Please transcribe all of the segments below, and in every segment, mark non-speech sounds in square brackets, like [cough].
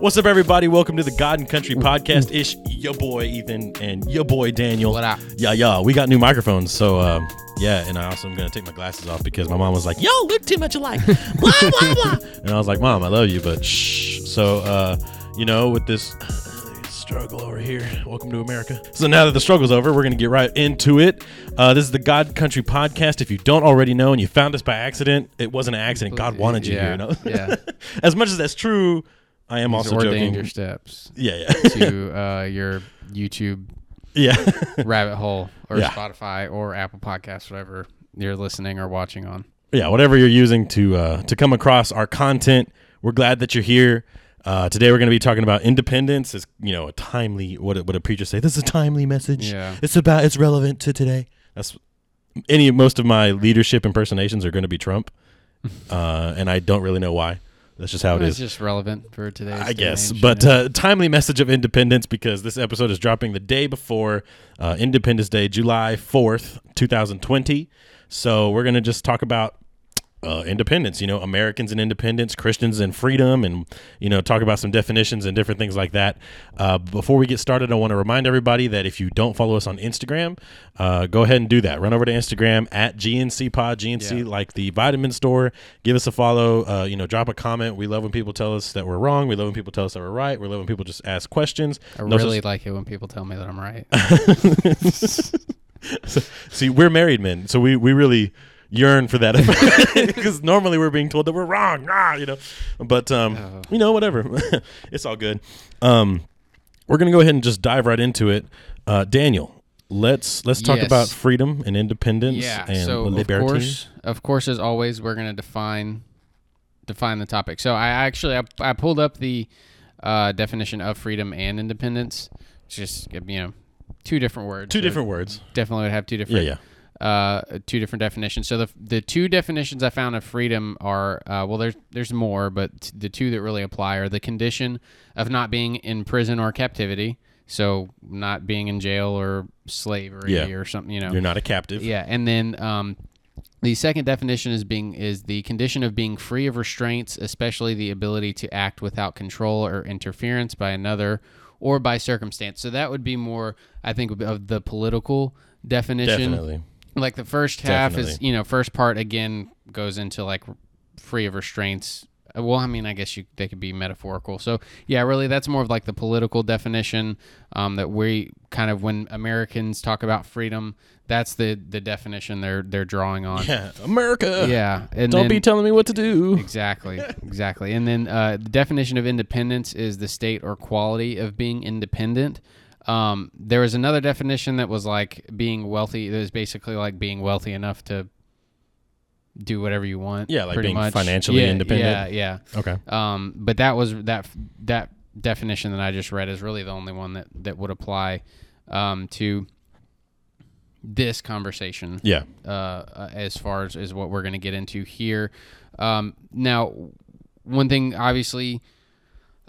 What's up, everybody? Welcome to the God and Country podcast. Ish, your boy Ethan and your boy Daniel. What up? Yeah, yeah. We got new microphones, so um, yeah. And I also am gonna take my glasses off because my mom was like, "Yo, look too much alike." [laughs] blah blah blah. And I was like, "Mom, I love you, but shh." So, uh, you know, with this struggle over here, welcome to America. So now that the struggle's over, we're gonna get right into it. Uh, this is the God Country podcast. If you don't already know and you found us by accident, it wasn't an accident. God wanted you Yeah, here. You know? yeah. [laughs] as much as that's true, I am also joking. your steps Yeah, yeah, to [laughs] uh, your YouTube yeah. rabbit hole or Yeah. Spotify or Apple Podcasts, whatever you're listening or watching on. yeah, whatever you're using to uh, to come across our content. We're glad that you're here. Uh, today we're going to be talking about independence. It's you know a timely what what a preacher say. This is a timely message. Yeah. It's about it's relevant to today. That's any most of my leadership impersonations are going to be Trump, [laughs] uh, and I don't really know why. That's just how it It's is. just relevant for today's. I guess, but uh, timely message of independence because this episode is dropping the day before uh, Independence Day, July fourth, two thousand twenty. So we're gonna just talk about uh, independence. You know, Americans and independence, Christians and freedom, and you know, talk about some definitions and different things like that. Uh, before we get started, I want to remind everybody that if you don't follow us on Instagram, uh, go ahead and do that. Run over to Instagram at GNC Pod, GNC Yeah. like the vitamin store. Give us a follow. Uh, you know, drop a comment. We love when people tell us that we're wrong. We love when people tell us that we're right. We love when people just ask questions. I No such- really like it when people tell me that I'm right. [laughs] [laughs] See, we're married men, so we we really yearn for that [laughs] because normally we're being told that we're wrong, ah, you know. But um, Oh. you know, whatever, [laughs] it's all good. Um, we're gonna go ahead and just dive right into it. Uh, Daniel, let's let's talk Yes. about freedom and independence yeah. and So of course, of course, as always, we're gonna define define the topic. So I actually I, I pulled up the uh, definition of freedom and independence. It's just you know two different words. Two So different words. Definitely would have two Yeah, different yeah. Uh, two different definitions. So the the two definitions I found of freedom are uh, well, there's there's more, but the two that really apply are the condition of not being in prison or captivity, so not being in jail or slavery Yeah. or something, you know. You're not a captive. Yeah, and then um, the second definition is being is the condition of being free of restraints, especially the ability to act without control or interference by another or by circumstance. So that would be more, I think, of the political definition Definitely. Like the first half is you know first part again goes into like free of restraints. Uh, well i mean i guess you they could be metaphorical. So yeah really that's more of like the political definition um, that we kind of when americans talk about freedom that's the the definition they're they're drawing on. Yeah, America. yeah and Don't then, be telling me what to do. exactly exactly. And then uh, the definition of independence is the state or quality of being independent um, there was another definition that was like being wealthy that was basically like being wealthy enough to do whatever you want Yeah, like being much. financially Yeah, independent. yeah yeah Okay. um, but that was that that definition that I just read is really the only one that that would apply um, to this conversation Yeah. uh, uh, as far as, as what we're going to get into here. Um, now, one thing, obviously,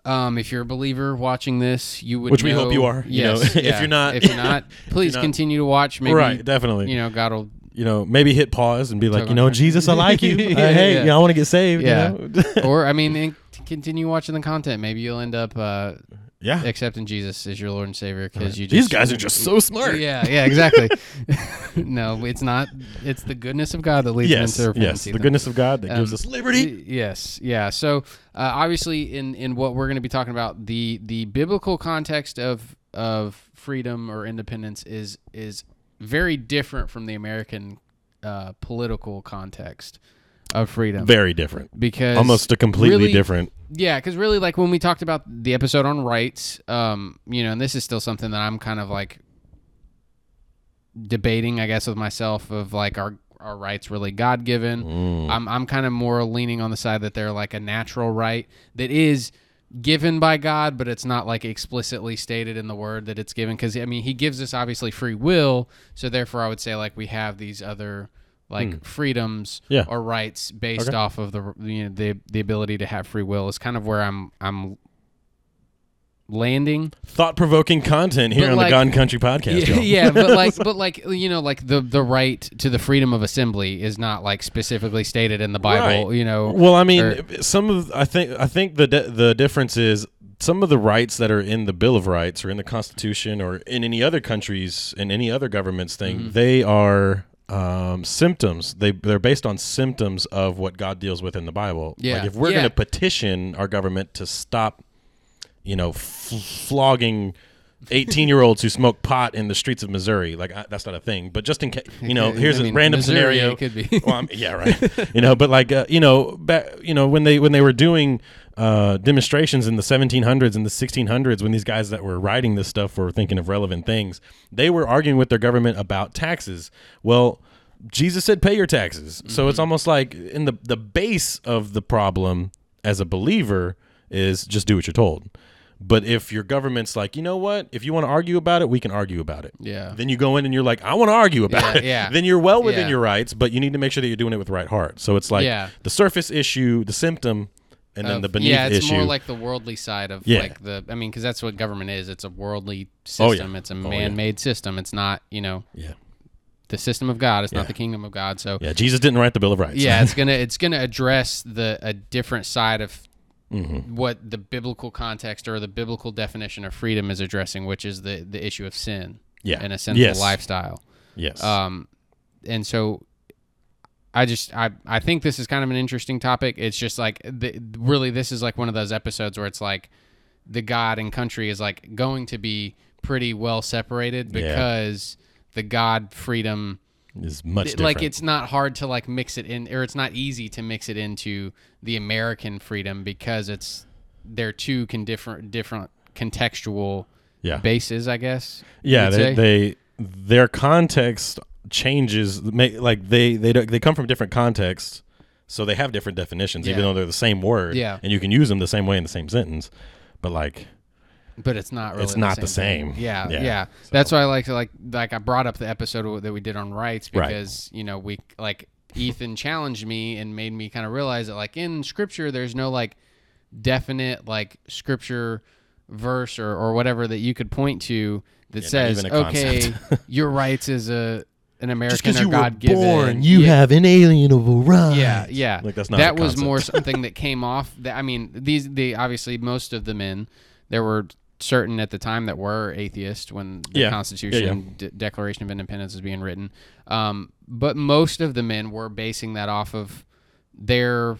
um, if you're a believer watching this, you would Which we know- hope you are, you know, Yes, [laughs] if you're not- if you're not, [laughs] please not- continue to watch. Maybe right. Definitely. you know, God will. you know, maybe hit pause and be like, you know, Jesus, I like you. [laughs] Uh, Yeah, hey, yeah. you know, I want to get saved. Yeah. You know? or I mean, and continue watching the content. Maybe you'll end up uh, yeah. accepting Jesus as your Lord and Savior because you. just, These guys are just so smart. Yeah, yeah, exactly. [laughs] [laughs] no, it's not. It's the goodness of God that leads Yes. them to repentance. Yes. The Ethan. goodness of God that gives Um, us liberty. Yes, yeah. So uh, obviously, in in what we're going to be talking about, the the biblical context of of freedom or independence is is very different from the American uh, political context of freedom. Very different. because Almost a completely really- different. yeah, because really, like when we talked about the episode on rights, um, you know, and this is still something that I'm kind of like debating, I guess, with myself of like our our rights really God given. Mm. I'm I'm kind of more leaning on the side that they're like a natural right that is given by God, but it's not like explicitly stated in the word that it's given. Because I mean, He gives us obviously free will, so therefore I would say like we have these other like freedoms Hmm. Yeah. or rights based Okay. off of the you know the the ability to have free will is kind of where I'm I'm landing. Thought provoking content here But on like- the Gone Country podcast. Yeah, [laughs] yeah, but [laughs] like, but like, you know, like the the right to the freedom of assembly is not like specifically stated in the Bible. Right. You know, Well, I mean, or- some of I think I think the di- the difference is some of the rights that are in the Bill of Rights or in the Constitution or in any other countries in any other government's thing, Mm-hmm. they are um, symptoms. They they're based on symptoms of what God deals with in the Bible. Yeah. Like if we're Yeah. going to petition our government to stop, you know, f- flogging. 18 year olds who smoke pot in the streets of Missouri. Like, I, that's not a thing. But just in case, you know, I here's a random Missouri, scenario. it could be. [laughs] well, I'm, yeah, right. [laughs] you know, but like, uh, you know, back, you know, when they when they were doing uh, demonstrations in the 1700s and the 1600s, when these guys that were writing this stuff were thinking of relevant things, they were arguing with their government about taxes. Well, Jesus said, "Pay your taxes." So Mm-hmm. it's almost like in the the base of the problem as a believer is just do what you're told. But if your government's like, you know what, if you want to argue about it, we can argue about it. Yeah. Then you go in and you're like, I want to argue about Yeah, it. yeah. Then you're well within Yeah. your rights, but you need to make sure that you're doing it with the right heart. So it's like Yeah. the surface issue, the symptom, and then the beneath yeah, it's issue. more like the worldly side of Yeah. like the. I mean, because that's what government is. It's a worldly system. Oh, yeah. system. It's a Oh, man-made system. It's not you know yeah, the system of God. It's Yeah. not the kingdom of God. So yeah. Jesus didn't write the Bill of Rights. yeah, it's [laughs] gonna it's gonna address the a different side of Mhm. what the biblical context or the biblical definition of freedom is addressing, which is the the issue of sin yeah, and a sinful yes. lifestyle. Yes, Um, and so I just I I think this is kind of an interesting topic. It's just like the, really this is like one of those episodes where it's like the God and country is like going to be pretty well separated Yeah. because the God freedom is much different. like it's not hard to like mix it in or it's not easy to mix it into the American freedom because it's they're two can different different contextual yeah, bases, I guess. yeah. They, they their context changes. ma- Like they they don't- they come from different contexts, so they have different definitions, even though they're the same word. Yeah. and you can use them the same way in the same sentence. But like, but it's not really It's not the thing. same. Yeah, Yeah. yeah. That's why I like to like like I brought up the episode that we did on rights Right. because you know we like Ethan challenged me and made me kind of realize that like in scripture there's no like definite like scripture verse or, or whatever that you could point to that Yeah, says okay [laughs] your rights as a an American just because are you were God given born, you yeah, have inalienable rights. yeah, yeah. Like that's not that was more [laughs] something that came off. That I mean, these the obviously most of the men there were certain at the time that were atheist when the Yeah. Constitution D- Declaration of Independence was being written. Um, but most of the men were basing that off of their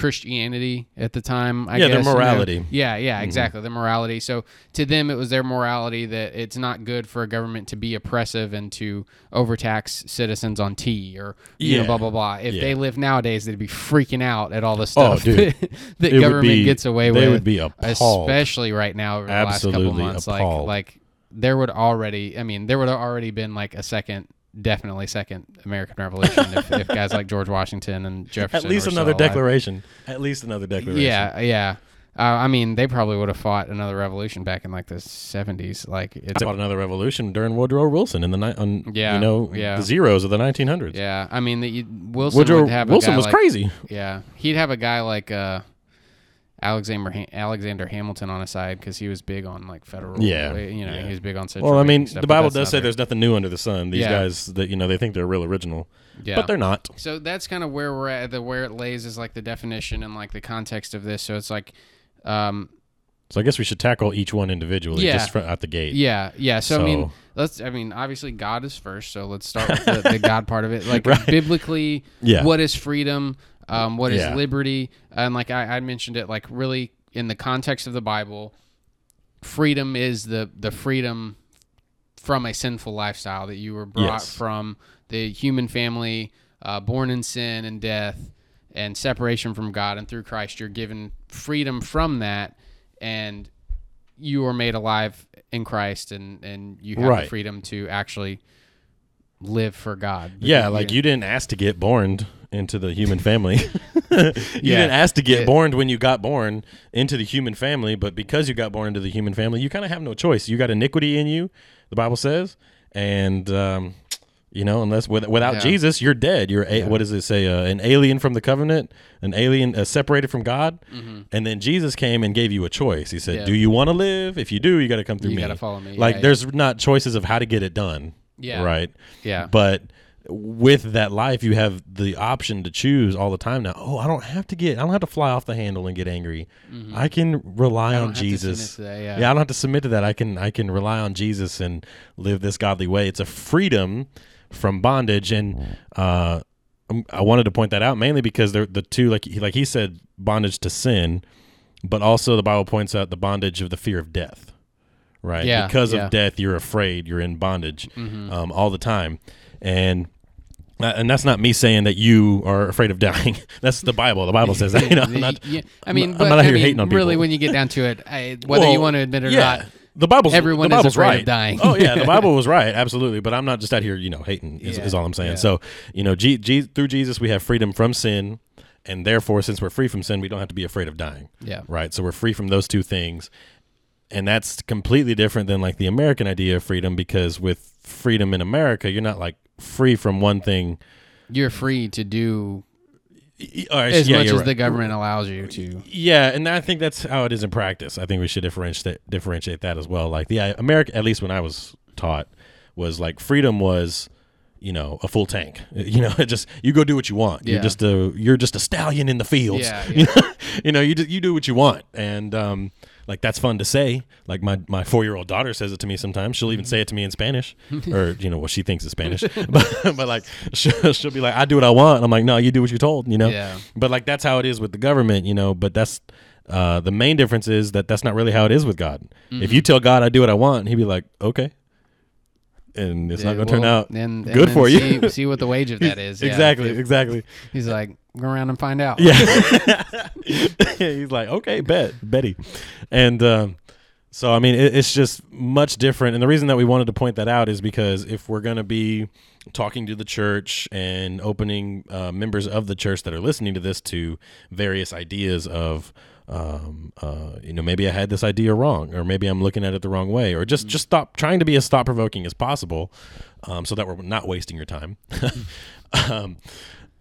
Christianity at the time. I Yeah, their guess, you know? morality. Mm-hmm. Yeah, yeah, exactly. Their morality. So to them, it was their morality that it's not good for a government to be oppressive and to overtax citizens on tea or you know blah blah blah. If Yeah. they lived nowadays, they'd be freaking out at all the Oh, stuff dude. [laughs] that, that government be- gets away they with. would be appalled. especially right now over the last couple Absolutely months. appalled. Like like there would already, I mean, there would have already been like a second. Definitely, second American Revolution if, if guys like George Washington and [laughs] Jefferson. At least another declaration. At least another declaration. Yeah, yeah. Uh, I mean, they probably would have fought another revolution back in like the seventies. Like it's Fought another revolution during Woodrow Wilson in the night on Yeah, you know yeah. the zeros of the 1900s. yeah. I mean, that Wilson Woodrow would have a Wilson was like, crazy. Yeah, he'd have a guy like uh, Alexander Ha- Alexander Hamilton on his side because he was big on like federal. Yeah, you know, yeah. he was big on central. Well, I mean, stuff, the Bible does say another- there's nothing new under the sun. These Yeah. guys that you know they think they're real original, yeah. but they're not. So that's kind of where we're at. The where it lays is like the definition and like the context of this. So it's like, um, So I guess we should tackle each one individually, Yeah. just fr- out the gate. Yeah, yeah. So, I mean, let's. I mean, obviously, God is first. So let's start with the, the [laughs] God part of it. Like Right. biblically, Yeah. what is freedom? Um, what is Yeah. liberty? And like I, I mentioned it, like really in the context of the Bible, freedom is the the freedom from a sinful lifestyle that you were brought Yes. from the human family, uh, born in sin and death, and separation from God. And through Christ, you're given freedom from that, and you are made alive in Christ, and and you have Right. the freedom to actually live for God. Yeah, like you didn't ask to get born into the human family. [laughs] you Yeah. didn't ask to get Yeah. born when you got born into the human family, but because you got born into the human family, you kind of have no choice. You got iniquity in you, the Bible says, and um, you know, unless with, without Yeah. Jesus, you're dead. You're a, what does it say? Uh, an alien from the covenant, an alien uh, separated from God. And then Jesus came and gave you a choice. He said, Mm-hmm. "Do you want to live? If you do, you got to come through You me. gotta follow me. Like there's not choices of how to get it done. Yeah. Right. Yeah. But with that life, you have the option to choose all the time now. Oh, I don't have to get, I don't have to fly off the handle and get angry. I can rely don't on have to submit Jesus. that, yeah. I don't have to submit to that. I can, I can rely on Jesus and live this godly way. It's a freedom from bondage, and uh, um, I wanted to point that out mainly because they're the two, like he, like he said, bondage to sin, but also the Bible points out the bondage of the fear of death. Right, Yeah, because yeah. of death, you're afraid. You're in bondage um, all the time, and uh, and that's not me saying that you are afraid of dying. [laughs] that's the Bible. The Bible says that. You know, I'm [laughs] not- yeah, I mean, I'm but not out I here mean, hating on people. really, when you get down to it, I, whether you want to admit it or yeah, not, the Bible's everyone the is Bible's afraid of right. dying. oh yeah, the Bible was [laughs] right, absolutely. But I'm not just out here, you know, hating. Is, Yeah, is all I'm saying. yeah. So you know, G, G, through Jesus, we have freedom from sin, and therefore, since we're free from sin, we don't have to be afraid of dying. yeah, Right. So we're free from those two things, and that's completely different than like the American idea of freedom. Because with freedom in America, you're not like free from one thing. you're free to do or- as yeah, much as right. the government allows you to. Yeah, and I think that's how it is in practice. I think we should differentiate differentiate that as well. Like the uh, America, at least when I was taught, was like freedom was, you know, a full tank. [laughs] You know, [laughs] just you go do what you want. Yeah. You're just a you're just a stallion in the fields. Yeah, [laughs] You know, you know, you just, you do what you want, and um, like that's fun to say. Like my my four year old daughter says it to me sometimes. She'll Mm-hmm. even say it to me in Spanish, [laughs] or you know what she thinks is Spanish. [laughs] but but like she'll, she'll be like, I do what I want. I'm like, no, you do what you're told. You know. Yeah. But like that's how it is with the government, you know. But that's uh, the main difference is that that's not really how it is with God. Mm-hmm. If you tell God I do what I want, He'd be like, okay, and it's Yeah, not going to turn out and- and good for you. See, see what the wage of [laughs] that is. Yeah, exactly, if- exactly. He's like, go around and find out. Yeah. [laughs] [laughs] He's like, okay, bet, Betty, and um, so I mean, it, it's just much different. And the reason that we wanted to point that out is because if we're going to be talking to the church and opening uh, members of the church that are listening to this to various ideas of um, uh, you know, maybe I had this idea wrong, or maybe I'm looking at it the wrong way, or just just stop trying to be as thought provoking as possible, um, so that we're not wasting your time. [laughs] um,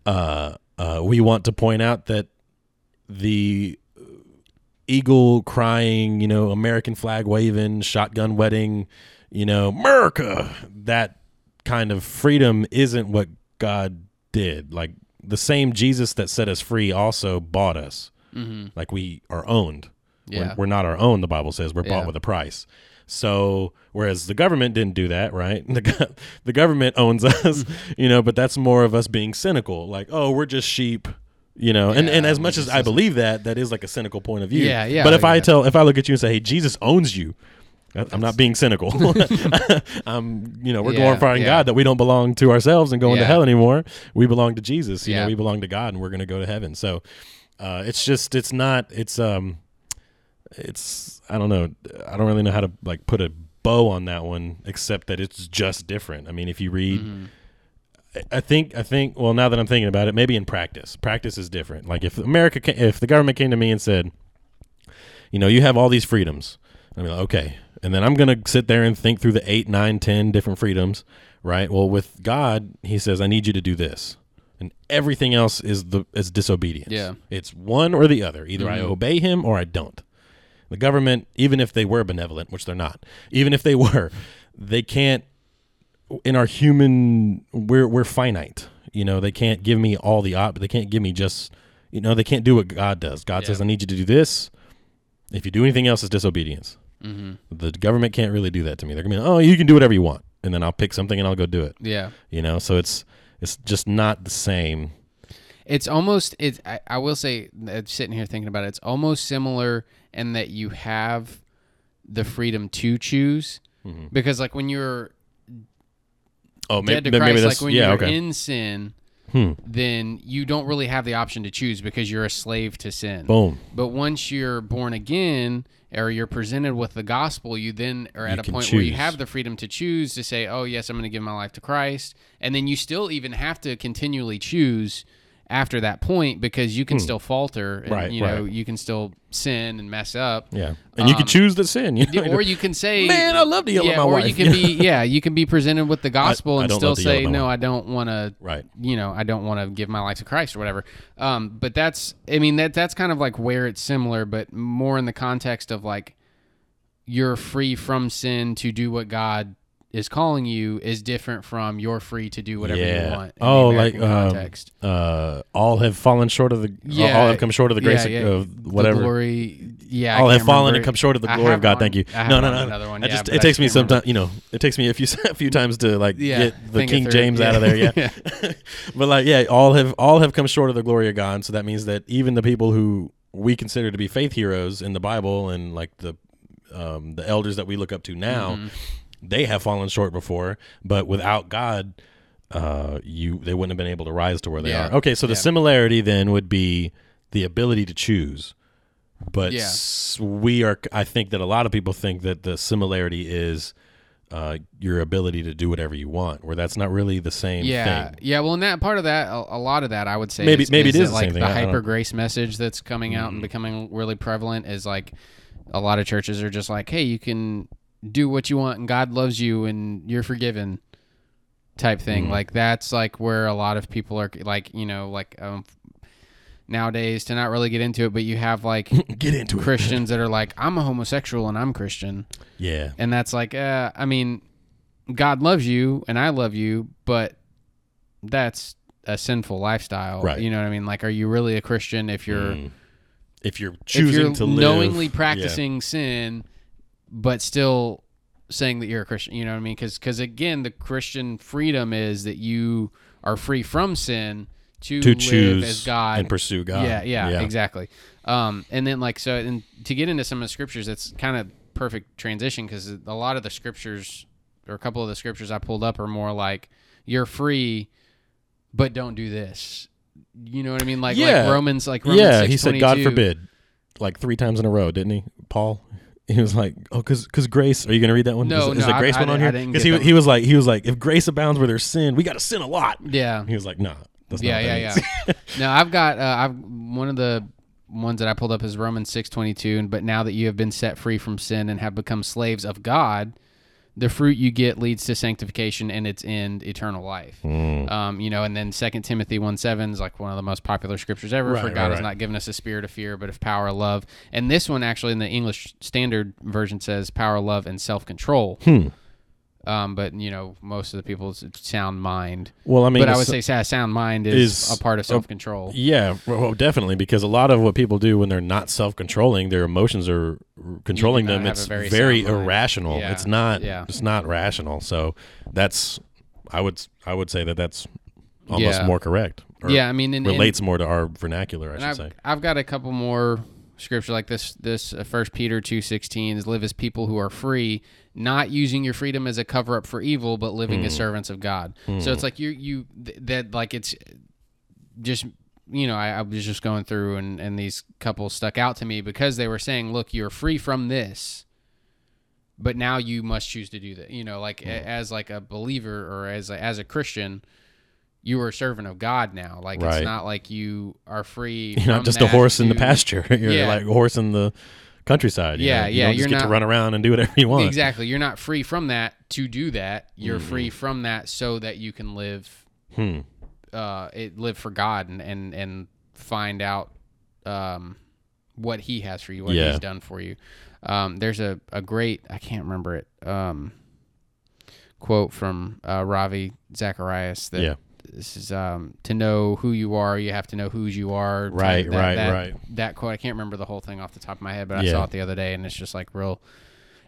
uh, uh, we want to point out that the eagle crying, you know, American flag waving, shotgun wedding, you know, America, that kind of freedom isn't what God did. Like the same Jesus that set us free also bought us. Mm-hmm. Like we are owned. Yeah. We're, we're not our own, the Bible says. We're bought Yeah. with a price. So, whereas the government didn't do that, right? [laughs] The, go- the government owns us, [laughs] you know, but that's more of us being cynical. Like, oh, we're just sheep, you know. and, and as much as I believe that, that is like a cynical point of view. Yeah, yeah, But if I yeah. tell, if I look at you and say, hey, Jesus owns you, I- I'm not being cynical. [laughs] I'm, you know, we're Yeah, glorifying yeah. God that we don't belong to ourselves and going to hell anymore. We belong to Jesus. You Yeah. know, we belong to God, and we're going to go to heaven. So, uh, it's just, it's not, it's, um, it's, I don't know, I don't really know how to like put a bow on that one, except that it's just different. I mean, if you read. Mm-hmm. I- think I think well now that I'm thinking about it, maybe in practice, practice is different. Like if America, ca- if the government came to me and said, you know, you have all these freedoms, be like, okay, and then I'm gonna sit there and think through the eight, nine, ten different freedoms, right? Well, with God, He says, I need you to do this, and everything else is the is disobedience. Yeah. it's one or the other. Either I Mhm. obey Him or I don't. The government, even if they were benevolent, which they're not, even if they were, they can't in our human we're we're finite you know they can't give me all the op they can't give me just you know they can't do what god does god Yeah. says i need you to do this if you do anything else it's disobedience Mm-hmm. the government can't really do that to me they're gonna be like, oh you can do whatever you want and then i'll pick something and i'll go do it Yeah. you know so it's it's just not the same It's almost it's I, I will say uh, sitting here thinking about it, it's almost similar in that you have the freedom to choose Mm-hmm. because like when you're oh dead to maybe, maybe Christ, that's like when yeah you're okay in sin, hmm. then you don't really have the option to choose because you're a slave to sin. boom But once you're born again or you're presented with the gospel, you then are at You a point where you have the freedom to choose to say, "Oh, yes, I'm going to give my life to Christ." And then you still even have to continually choose after that point because you can still falter and Hmm. Right, you know, right. you can still sin and mess up. yeah and you can Um, choose to sin you [laughs] know? Or you can say, [laughs] Man, I love to yell at yeah, my or wife. you can be, [laughs] yeah, you can be presented with the gospel I and don't still love to yell say, no, wife. I don't want to, right you know, I don't want to give my life to Christ or whatever. Um, but that's, I mean, that that's kind of like where it's similar, but more in the context of like you're free from sin to do what God is calling you is different from you're free to do whatever Yeah. you want. in Oh, like, um. Uh, all have fallen short of the. Yeah, all have come short of the grace yeah, of, of whatever. Glory. Yeah, all have fallen and come short of the glory of God. one- Thank you. No, no, no. Another one. I just it takes me can't some time. You know, it takes me a few [laughs] a few times to like get the King. James out of there. Yeah. [laughs] [laughs] but like, yeah, all have all have come short of the glory of God. So that means that even the people who we consider to be faith heroes in the Bible and like the um, the elders that we look up to now, Mm-hmm. They have fallen short before. But without God, uh, you they wouldn't have been able to rise to where they Yeah. are. Okay, so the Yeah. similarity then would be the ability to choose. But Yeah. we are. I think that a lot of people think that the similarity is uh, your ability to do whatever you want, where that's not really the same Yeah, thing. yeah. Well, in that part of that, a, a lot of that, I would say, Maybe- is, maybe is it is the like same thing. the don't- hyper grace message that's coming out and becoming really prevalent is like a lot of churches are just like, hey, you can do what you want and God loves you and you're forgiven, type thing. Mm. Like that's like where a lot of people are like, you know, like um, nowadays to not really get into it, but you have like [laughs] Get into. Christians that are like, I'm a homosexual and I'm Christian. Yeah. And that's like, uh, I mean, God loves you and I love you, but that's a sinful lifestyle. Right. You know what I mean? Like, are you really a Christian if you're Mm. If you're choosing if you're to live knowingly yeah. practicing sin, but still saying that you're a Christian? You know what I mean? Because because again, the Christian freedom is that you are free from sin to, to live choose as God and pursue God. yeah, yeah, exactly. Um, and then like so, and to get into some of the scriptures, it's kind of perfect transition because a lot of the scriptures, or a couple of the scriptures I pulled up, are more like you're free, but don't do this. You know what I mean? Like, Yeah. like Romans, like Romans yeah, he said, "God forbid," like three times in a row, didn't he, Paul? He was like, "Oh, because because grace." Are you going to read that one? No, is, is the grace I one on I here? Because he he was like he was like, "If grace abounds where there's sin, we got to sin a lot." Yeah, He was like, "Nah, that's yeah, not yeah, yeah. means." [laughs] no, I've got uh, I've one of the ones that I pulled up is Romans six twenty two. And but now that you have been set free from sin and have become slaves of God, the fruit you get leads to sanctification and its end eternal life. Mm. Um, you know, and then Second Timothy one seven is like one of the most popular scriptures ever. Right, For right, God has right. not given us a spirit of fear, but of power, love. And this one actually in the English Standard Version says power, love, and self control. Hmm. Um, but you know, most of the people it's sound mind. Well, I mean, But I would say sound mind is, is a part of self control. Yeah, well, definitely, because a lot of what people do when they're not self-controlling, their emotions are controlling them. It's very very, irrational. Yeah, It's not. yeah. It's not rational. So that's, I would, I would say that that's almost Yeah. more correct. or yeah, I mean, and, and- relates more to our vernacular. I should I've, say. I've got a couple more scripture like this. This uh, First Peter two sixteen is live as people who are free, not using your freedom as a cover up for evil, but living Hmm. as servants of God. So it's like you you th- that like it's just you know I, I was just going through and and these couples stuck out to me because they were saying, look, you're free from this. But now you must choose to do that. You know, like Hmm. a, as like a believer or as a, as a Christian, you are a servant of God now. Like Right. it's not like you are free. [laughs] You're not just a horse in the pasture. [laughs] You're Yeah. like a horse in the countryside. you Yeah, know? You yeah, don't just you're get to run around and do whatever you want. Exactly. You're not free from that to do that. You're Mm-hmm. free from that so that you can live Hmm. uh it live for God and and and find out um what he has for you, what Yeah. he's done for you. Um there's a a great I can't remember it. Um quote from uh Ravi Zacharias that Yeah. This is um to know who you are, you have to know whose you are. Right, That- right, that- right. That quote I can't remember the whole thing off the top of my head, but I saw it the other day and it's just like real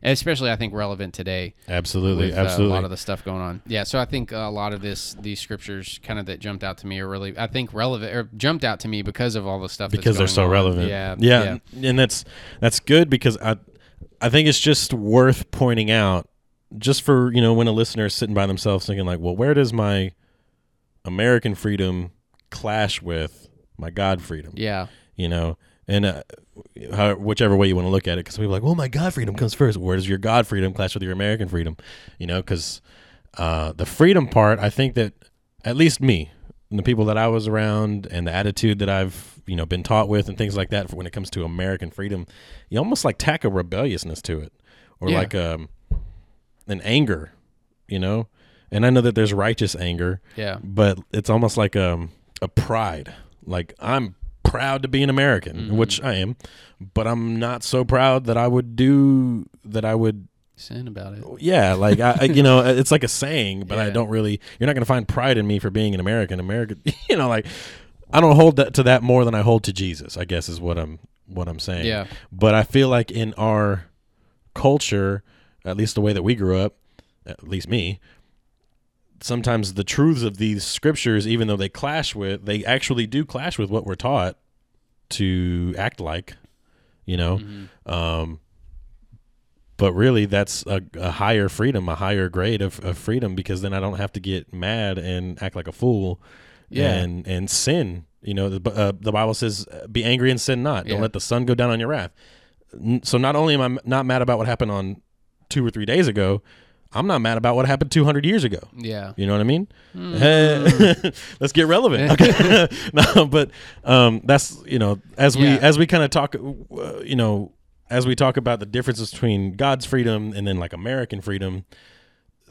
especially I think relevant today Absolutely, with uh, absolutely. a lot of the stuff going on. Yeah, so I think uh, a lot of this these scriptures kind of that jumped out to me are really I think relevant or jumped out to me because of all the stuff because they're so on. relevant. Yeah, yeah, and that's that's good because I I think it's just worth pointing out just for you know when a listener is sitting by themselves thinking like, well, where does my American freedom clash with my God freedom? yeah, You know, and uh, how, whichever way you want to look at it, because people are like, well, my God freedom comes first. Where does your God freedom clash with your American freedom? You know, because uh, the freedom part, I think that at least me and the people that I was around and the attitude that I've you know been taught with and things like that for when it comes to American freedom, you almost like tack a rebelliousness to it, or Yeah. like um, an anger, you know. And I know that there's righteous anger, yeah, but it's almost like um, a pride. Like I'm proud to be an American, Mm-hmm. which I am, but I'm not so proud that I would do that I would sin about it. Yeah, like I, I- you know, [laughs] it's like a saying, but I don't really. You're not going to find pride in me for being an American. American, [laughs] you know, like I don't hold that to that more than I hold to Jesus. I guess is what I'm what I'm saying. Yeah. But I feel like in our culture, at least the way that we grew up, at least me, sometimes the truths of these scriptures, even though they clash with, they actually do clash with what we're taught to act like. You know. Mm-hmm. Um, but really, that's a, a higher freedom, a higher grade of, of freedom, because then I don't have to get mad and act like a fool, Yeah. and and sin. You know, the uh, the Bible says, uh, "Be angry and sin not. Don't Yeah. let the sun go down on your wrath." So not only am I not mad about what happened on two or three days ago, I'm not mad about what happened 200 years ago. Yeah. You know what I mean? Hmm. Hey, [laughs] let's get relevant. Okay. [laughs] no, but um, that's you know as we Yeah. as we kind of talk, uh, you know, as we talk about the differences between God's freedom and then like American freedom,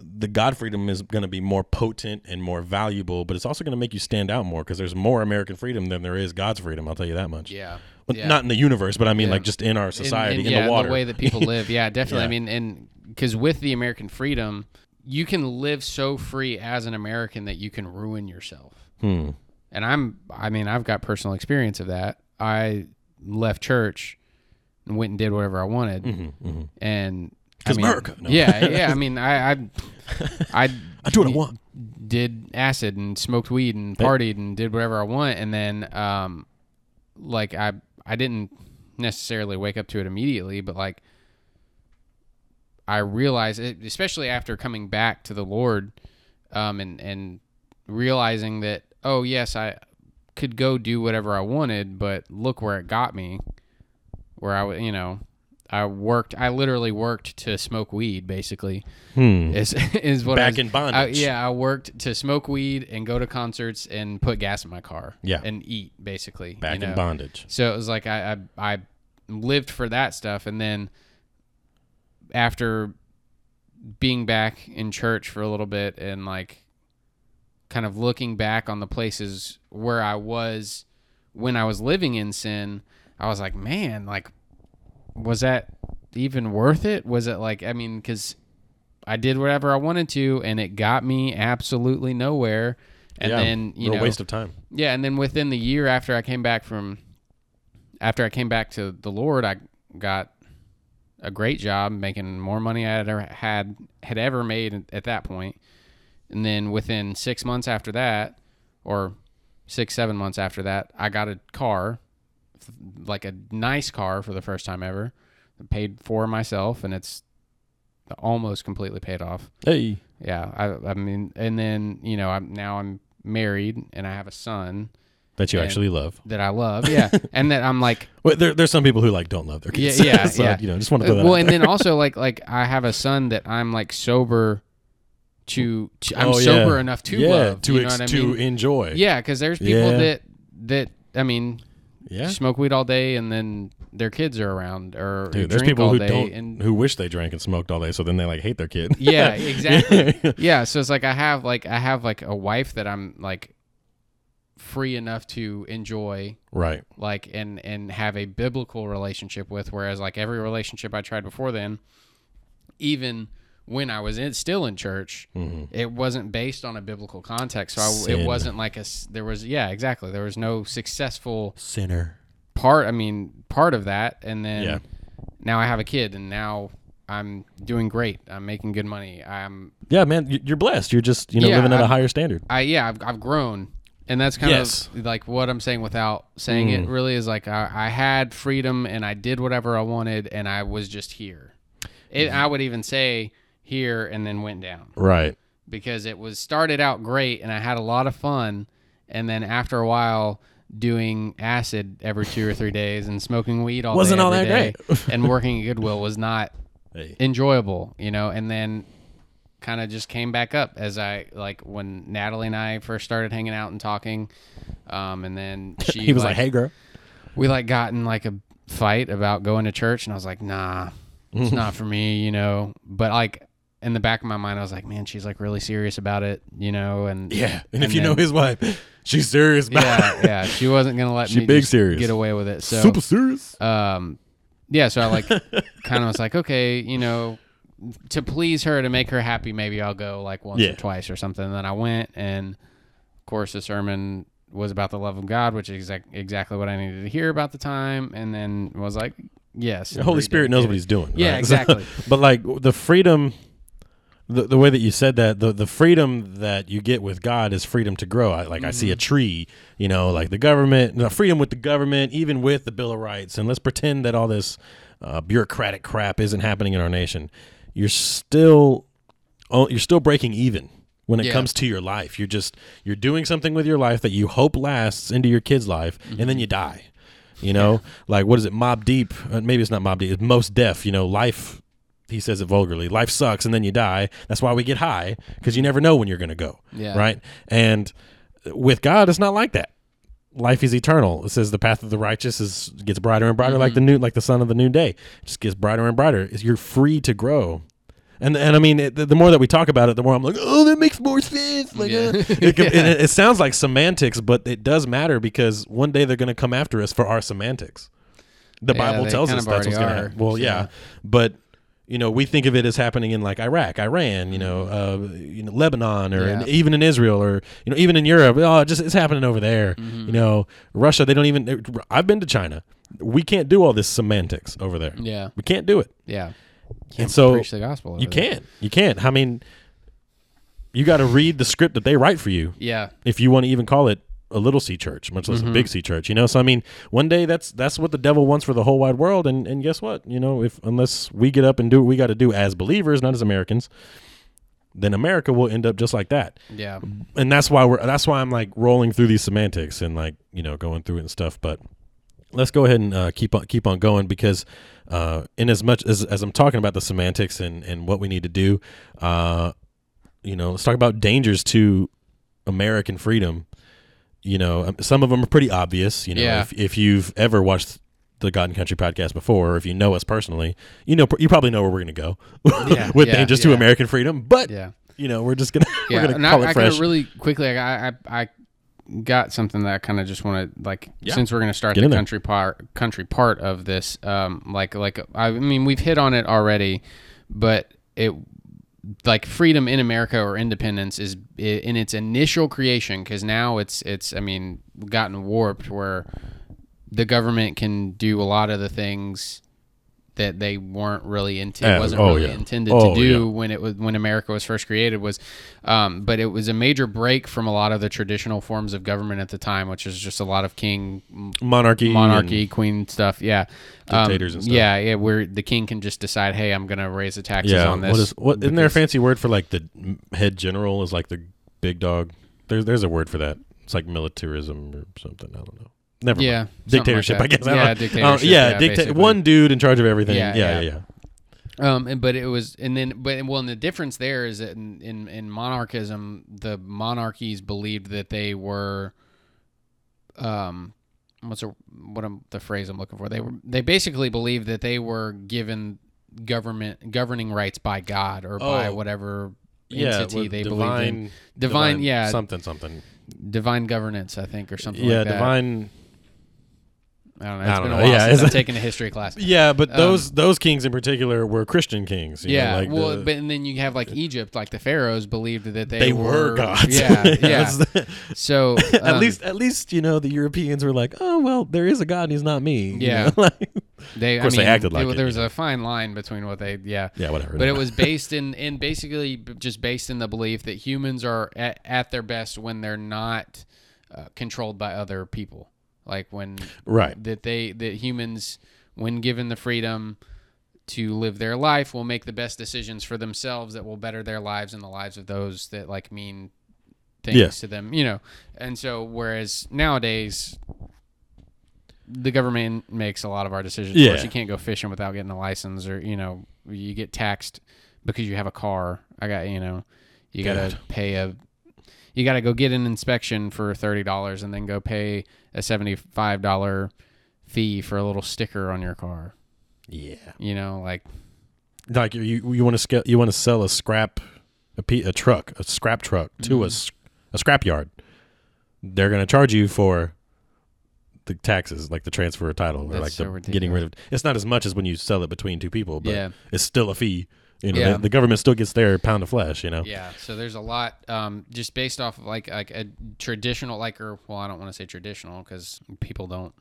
the God freedom is going to be more potent and more valuable, but it's also going to make you stand out more because there's more American freedom than there is God's freedom. I'll tell you that much. Yeah. Well, yeah. Not in the universe, but I mean Yeah. like just in our society, in, yeah, the water. the way that people [laughs] live. Yeah, definitely. I mean, and because with the American freedom, you can live so free as an American that you can ruin yourself. Hmm. And I'm, I mean, I've got personal experience of that. I left church and went and did whatever I wanted, Mm-hmm, and I 'Cause mean, America. No. Yeah, [laughs] yeah. I mean, I, I, I, [laughs] I do what I want. did acid and smoked weed and partied and did whatever I want and then um like I I didn't necessarily wake up to it immediately but like I realized it, especially after coming back to the Lord um and and realizing that oh yes I could go do whatever I wanted but look where it got me where I you know I worked I literally worked to smoke weed basically Hmm. [laughs] is is what I Back was- in bondage. I- yeah, I worked to smoke weed and go to concerts and put gas in my car. Yeah. and eat basically. you Back in bondage. So it was like I, I I lived for that stuff, and then after being back in church for a little bit and like kind of looking back on the places where I was when I was living in sin, I was like, man, like, was that even worth it? Was it like, I mean, because I did whatever I wanted to, and it got me absolutely nowhere. And yeah, then you know, waste of time. yeah, and then within the year after I came back from, after I came back to the Lord, I got a great job making more money I had ever had had ever made at that point. And then within six months after that, or six seven months after that, I got a car, like a nice car for the first time ever. Paid for myself, and it's almost completely paid off. Hey. Yeah, I, I mean, and then you know, I'm now I'm married and I have a son That you And- actually love. that I love. Yeah, [laughs] and that I'm like, Well, there, there's some people who like don't love their kids. yeah, [laughs] so, yeah. You know, just want to uh, throw that well, and then also like like I have a son that I'm like sober to, to I'm Oh, yeah. sober enough to yeah, love. to you know ex- what I to mean? enjoy. Yeah, because there's people Yeah. that that I mean yeah. smoke weed all day and then their kids are around or, Dude, there's people all who day don't and who wish they drank and smoked all day, so then they like hate their kid. yeah, [laughs] exactly. yeah, so it's like I have like I have like a wife that I'm like free enough to enjoy right. like and and have a biblical relationship with whereas like every relationship I tried before then even when I was in, still in church it wasn't based on a biblical context so I, Mm-hmm. It wasn't like a there was yeah exactly there was no successful Sinner. part I mean part of that and then Yeah. now I have a kid and now I'm doing great I'm making good money I'm Yeah, man, you- you're blessed. You're just you know Yeah, living at a I'm- higher standard. I yeah, I've, I've grown, and that's kind Yes. of like what I'm saying without saying Mm. it. Really, is like I, I had freedom and I did whatever I wanted, and I was just here. It, Mm-hmm. I would even say here and then went down Right. because it was started out great and I had a lot of fun, and then after a while. Doing acid every two or three days and smoking weed all Wasn't day all every that day and working at Goodwill was not [laughs] Hey. enjoyable, you know, and then kind of just came back up as I like when Natalie and I first started hanging out and talking. Um, and then [laughs] she He was like, "Hey, girl." we like got in like a fight about going to church, and I was like, nah, it's [laughs] not for me, you know. But like in the back of my mind, I was like, man, she's like really serious about it, you know. And Yeah, and, And if you know his wife, she's serious. About yeah, yeah, she wasn't gonna let She me big serious. get away with it. So super serious. um, yeah, so I like [laughs] kind of was like, okay, you know, to please her to make her happy. Maybe I'll go like once Yeah. or twice or something. And then I went, and of course the sermon was about the love of God, which is exact, exactly what I needed to hear about the time. And then was like, yes, The Holy Spirit knows what He's doing. Yeah, right? So- [laughs] exactly. but like the freedom, the, the way that you said that, the, the freedom that you get with God is freedom to grow. I, like I Mm-hmm. see a tree, you know, like the government, the freedom with the government, even with the Bill of Rights. And let's pretend that all this uh, bureaucratic crap isn't happening in our nation. You're still, you're still breaking even. When it Yeah. comes to your life, you're just you're doing something with your life that you hope lasts into your kid's life, and Mm-hmm. then you die. You know, like what is it? Mobb Deep? Uh, maybe it's not Mobb Deep. It's Mos Def. You know, life. He says it vulgarly. Life sucks, and then you die. That's why we get high because you never know when you're going to go. Yeah. Right. And with God, it's not like that. Life is eternal. It says the path of the righteous is gets brighter and brighter, like the new, like the sun of the noonday. It just gets brighter and brighter. It's- You're free to grow. And, and I mean, it, the, the more that we talk about it, the more I'm like, oh, that makes more sense. Like, Yeah. uh, it, and [laughs] it, it sounds like semantics, but it does matter because one day they're going to come after us for our semantics. The Yeah, Bible tells us that's what's going to happen. Well, so- yeah, but you know, we think of it as happening in like Iraq, Iran, you know, uh, you know, Lebanon, or in, even in Israel, or you know, even in Europe. Oh, just it's happening over there. Mm-hmm. You know, Russia. They don't even. I've been to China. We can't do all this semantics over there. Yeah, We can't do it. yeah. And so preach the gospel. you there. can't. You can't. I mean, you got to read the script that they write for you Yeah, if you want to even call it a little C church, much less a mm-hmm. big C church. You know, so I mean, one day that's that's what the devil wants for the whole wide world, and and guess what? You know, if unless we get up and do what we got to do as believers, not as Americans, then America will end up just like that. yeah, And that's why we're that's why I'm like rolling through these semantics and like you know going through it and stuff. But let's go ahead and uh, keep on keep on going because uh, in as much as as I'm talking about the semantics and and what we need to do, uh, you know, let's talk about dangers to American freedom. You know, um, some of them are pretty obvious. You know, Yeah. if if you've ever watched the God and Country podcast before, or if you know us personally, you know you probably know where we're going to go Yeah, [laughs] with yeah, dangers to. American freedom. But yeah. you know, we're just gonna [laughs] yeah, we're gonna and call I, it I fresh. really quickly, I, I, I got something that I kind of just want to like. Yeah. Since we're going to start Get the country part, country part of this, um, like, like I mean, we've hit on it already, but it, like, freedom in America or independence is in its initial creation because now it's, it's, I mean, gotten warped where the government can do a lot of the things that they weren't really intended Yeah, wasn't oh, really yeah. intended Oh, to do yeah. when it was when America was first created was um, but it was a major break from a lot of the traditional forms of government at the time which is just a lot of king monarchy, monarchy queen stuff yeah Um, Dictators and stuff. yeah yeah where the king can just decide hey I'm gonna raise the taxes yeah. on this What is what? Isn't there a fancy word for like the head general is like the big dog? There's there's a word for that. It's like militarism or something. I don't know. Never yeah mind. something like Dictatorship. I guess. Yeah. [laughs] Uh, dictatorship yeah, yeah, dicta- one dude in charge of everything. Yeah, Yeah, yeah, yeah. Um, and, but it was, and then, but well, and the difference there is that in, in in monarchism, the monarchies believed that they were, um, what's a, what am the phrase I'm looking for? They were they basically believed that they were given government governing rights by God or by Oh. whatever Yeah, entity they divine, believed in. Divine, yeah, something, something. divine governance, I think, or something Yeah, like that. divine. I don't know. I It's don't been a while Yeah, since I've taken a history class. [laughs] Yeah, but Um, those those kings in particular were Christian kings. you know, Yeah, like well, the- but and then you have like Egypt, like the pharaohs believed that they, they were gods. [laughs] Yeah, yeah. That's the- [laughs] So at um, least at least you know the Europeans were like, oh well, there is a god, and he's not me. you Yeah. know? Like, they, of course I they acted like there, it, there was you know. a fine line between what they, yeah, yeah, whatever. but it was based in, in basically b- just based in the belief that humans are at, at their best when they're not uh, controlled by other people, like when right. that they that humans, when given the freedom to live their life, will make the best decisions for themselves that will better their lives and the lives of those that like mean things Yeah. to them, you know. And so, whereas nowadays, the government makes a lot of our decisions. Of course, Yeah. you can't go fishing without getting a license, or you know, you get taxed because you have a car. I got you know, you got to pay a. You got to go get an inspection for thirty dollars, and then go pay a seventy-five dollar fee for a little sticker on your car. Yeah, You know, like like you you want to scale, you want to sell a scrap a, truck a scrap truck to Mm-hmm. a a scrap yard. They're gonna charge you for the taxes, like the transfer of title, or That's like so the getting rid of. It's not as much as when you sell it between two people, but Yeah. it's still a fee. You know, Yeah. the, the government still gets their pound of flesh. You know. Yeah, so there's a lot um, just based off of like like a traditional like or well I don't want to say traditional because people don't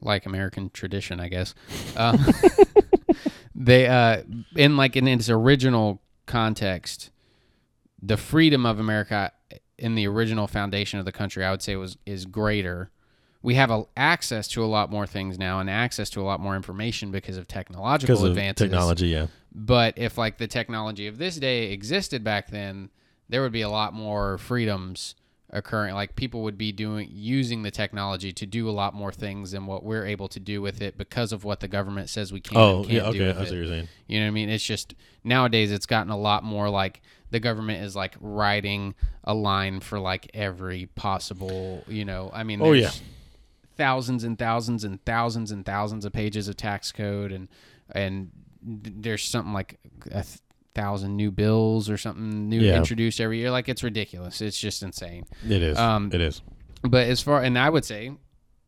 like American tradition I guess. Um, [laughs] they uh, in like in its original context, the freedom of America in the original foundation of the country I would say was is greater. We have a, access to a lot more things now and access to a lot more information because of technological Because of technology, yeah. but if like the technology of this day existed back then there would be a lot more freedoms occurring like people would be doing using the technology to do a lot more things than what we're able to do with it because of what the government says we can Oh, can't yeah, do okay, I see what you're saying. You know what I mean? It's just nowadays it's gotten a lot more like the government is like writing a line for like every possible, you know. I mean, Oh, yeah. Thousands and thousands and thousands and thousands of pages of tax code and and there's something like a thousand new bills or something new Yeah. introduced every year. Like it's ridiculous. It's just insane. It is. Um, it is. But as far and I would say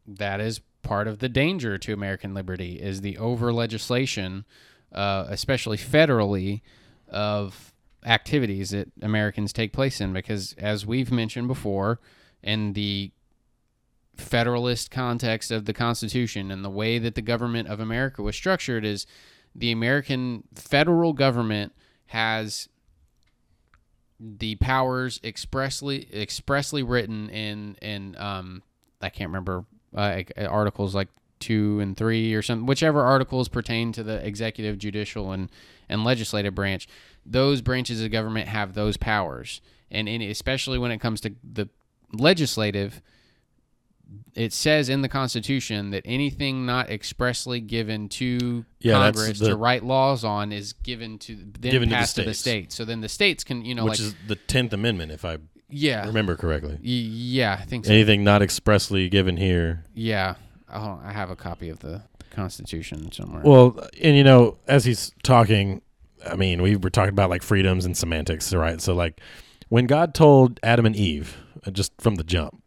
that is part of the danger to American liberty is the over legislation, uh, especially federally, of activities that Americans take place in. Because as we've mentioned before, in the federalist context of the Constitution and the way that the government of America was structured is the American federal government has the powers expressly expressly written in in um I can't remember uh, articles like two and three or something whichever articles pertain to the executive judicial and and legislative branch. Those branches of government have those powers. And in, especially when it comes to the legislative it says in the Constitution that anything not expressly given to Yeah, Congress the- to write laws on is given to then Given to the passed to the states. So then the states can, you know, Which like is the Tenth Amendment, if I yeah, remember correctly. Yeah, I think so. Anything not expressly given here. yeah, oh, I have a copy of the Constitution somewhere. Well, and you know, as he's talking, I mean, we were talking about like freedoms and semantics, right? So, like, when God told Adam and Eve, uh, just from the jump,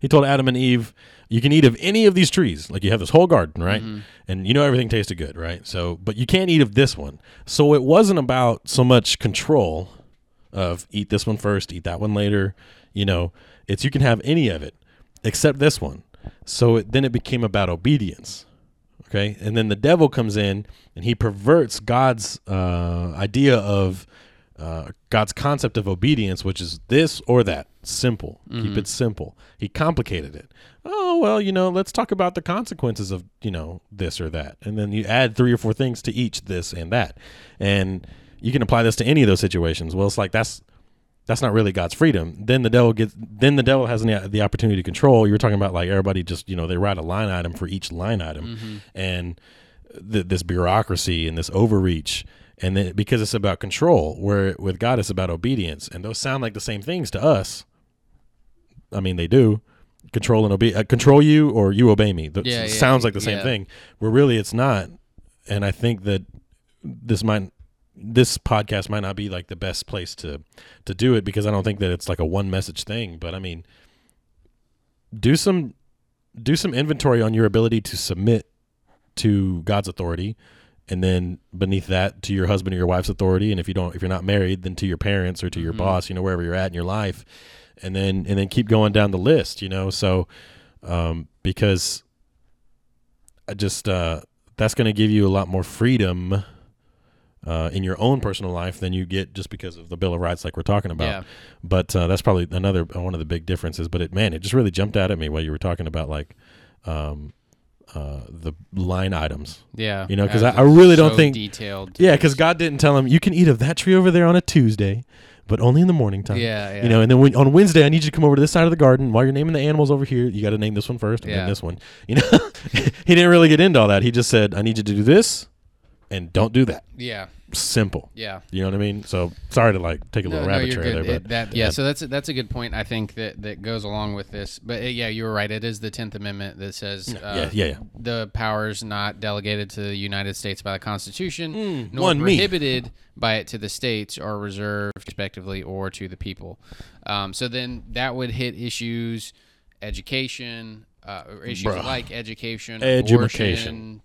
He told Adam and Eve, "You can eat of any of these trees. Like you have this whole garden, right? And you know everything tasted good, right? So, but you can't eat of this one. So it wasn't about so much control of eat this one first, eat that one later. You know, it's you can have any of it except this one. So it, then it became about obedience. Okay, and then the devil comes in and he perverts God's uh, idea of uh, God's concept of obedience, which is this or that, simple. Keep it mm-hmm. simple. He complicated it. Oh well, you know, let's talk about the consequences of you know this or that, and then you add three or four things to each this and that, and you can apply this to any of those situations. Well, it's like that's that's not really God's freedom. Then the devil gets then the devil has the, the opportunity to control. You're talking about like everybody just you know they write a line item for each line item, mm-hmm. and th- this bureaucracy and this overreach, and then because it's about control, where with God it's about obedience, and those sound like the same things to us. I mean, they do control and obey. Uh, control you or you obey me. That Yeah, yeah, sounds like the same yeah. thing. Where really it's not. And I think that this might this podcast might not be like the best place to to do it because I don't think that it's like a one message thing. But I mean, do some do some inventory on your ability to submit to God's authority, and then beneath that to your husband or your wife's authority. And if you don't, if you're not married, then to your parents or to your boss, you know, wherever you're at in your life, and then and then keep going down the list. You know, so um, because I just uh, that's going to give you a lot more freedom uh, in your own personal life than you get just because of the Bill of Rights, like we're talking about. Yeah. But uh, that's probably another one of the big differences. But it, man, it just really jumped out at me while you were talking about like um, uh, the line items. Yeah, You know, because I- I really don't think- detailed. Yeah, because God didn't tell him you can eat of that tree over there on a Tuesday, but only in the morning time. Yeah, yeah. You know, and then when, on Wednesday, I need you to come over to this side of the garden. While you're naming the animals over here, you got to name this one first and Yeah. then this one. You know, [laughs] he didn't really get into all that. He just said, "I need you to do this, and don't do that." yeah, Simple. yeah. You know what I mean? So sorry to like take a little rabbit you're trail there, It- but that, yeah, so that's a, that's a good point. I think that that goes along with this. But uh, yeah, you were right. It is the Tenth Amendment that says uh, yeah, yeah, yeah. the powers not delegated to the United States by the Constitution, Mm, nor one me. prohibited by it to the states, are reserved respectively or to the people. Um, so then that would hit issues, education, uh, issues Bruh. like education, Education. abortion,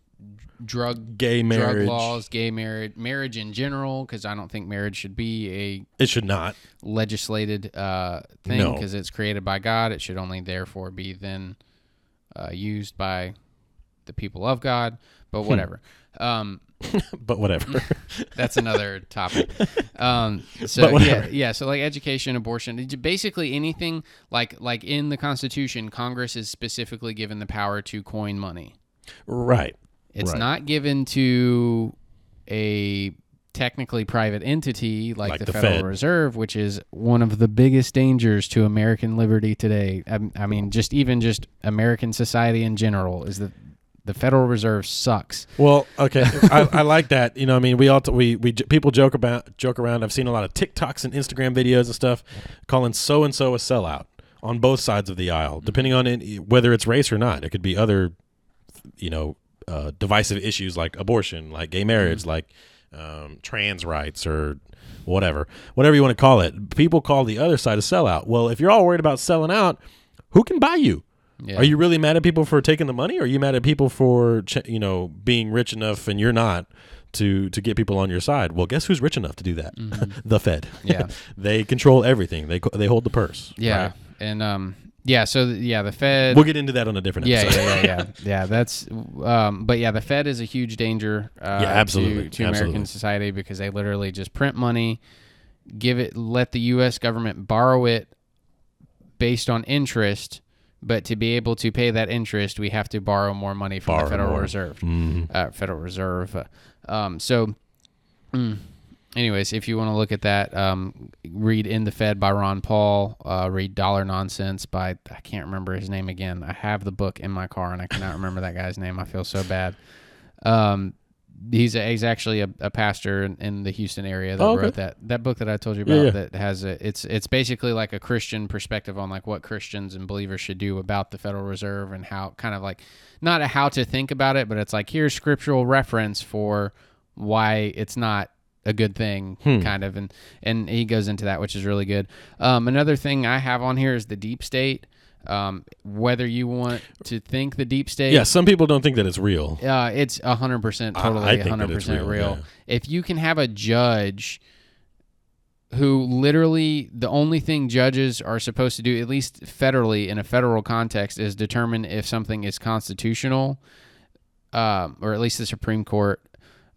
drug Gay drug marriage. laws, gay marriage, marriage in general, because I don't think marriage should be a It should not. legislated uh, thing No. because it's created by God. It should only therefore be then uh, used by the people of God. But Hmm. whatever. Um, [laughs] But whatever. [laughs] that's another topic. [laughs] Um, so But yeah, yeah. So like education, abortion, basically anything like like in the Constitution, Congress is specifically given the power to coin money. right. It's Right. not given to a technically private entity like, Like the, the Federal Fed. Reserve, which is one of the biggest dangers to American liberty today. I, I mean, just even just American society in general is that the Federal Reserve sucks. Well, okay, [laughs] I, I like that. You know, I mean, we all t- we we j- people joke about joke around. I've seen a lot of TikToks and Instagram videos and stuff calling so and so a sellout on both sides of the aisle, mm-hmm. depending on it, whether it's race or not. It could be other, you know, uh, divisive issues like abortion, like gay marriage, like um, trans rights, or whatever, whatever you want to call it. People call the other side a sellout. Well, if you're all worried about selling out, who can buy you? Yeah. Are you really mad at people for taking the money? Or are you mad at people for ch- you know being rich enough and you're not to to get people on your side? Well, guess who's rich enough to do that? [laughs] the Fed. Mm-hmm. Yeah. [laughs] they control everything. They they hold the purse. Yeah, right? and um, yeah. So th- yeah, the Fed. We'll get into that on a different yeah, episode. yeah, yeah, [laughs] yeah, yeah. That's, um, but yeah, the Fed is a huge danger. Uh, Yeah, absolutely, to, to American society because they literally just print money, give it, let the U.S. government borrow it based on interest. But to be able to pay that interest, we have to borrow more money from Borrow the Federal more. Reserve. Mhm. Uh, Federal Reserve. Uh, Um, so, mm, anyways, if you want to look at that, um, read "End the Fed" by Ron Paul. Uh, read "Dollar Nonsense" by I can't remember his name again. I have the book in my car and I cannot remember that guy's name. I feel so bad. Um, he's a, he's actually a, a pastor in, in the Houston area that Oh, okay. wrote that that book that I told you Yeah, about. yeah. That has a it's it's basically like a Christian perspective on like what Christians and believers should do about the Federal Reserve and how kind of like not a how to think about it, but it's like here's scriptural reference for why it's not a good thing Hmm. kind of and and he goes into that which is really good um, another thing i have on here is the deep state um, whether you want to think the deep state Yeah, some people don't think that it's real. uh, it's 100% totally I think 100% it's real, real, yeah. if you can have a judge who literally the only thing judges are supposed to do at least federally in a federal context is determine if something is constitutional um, or at least the supreme court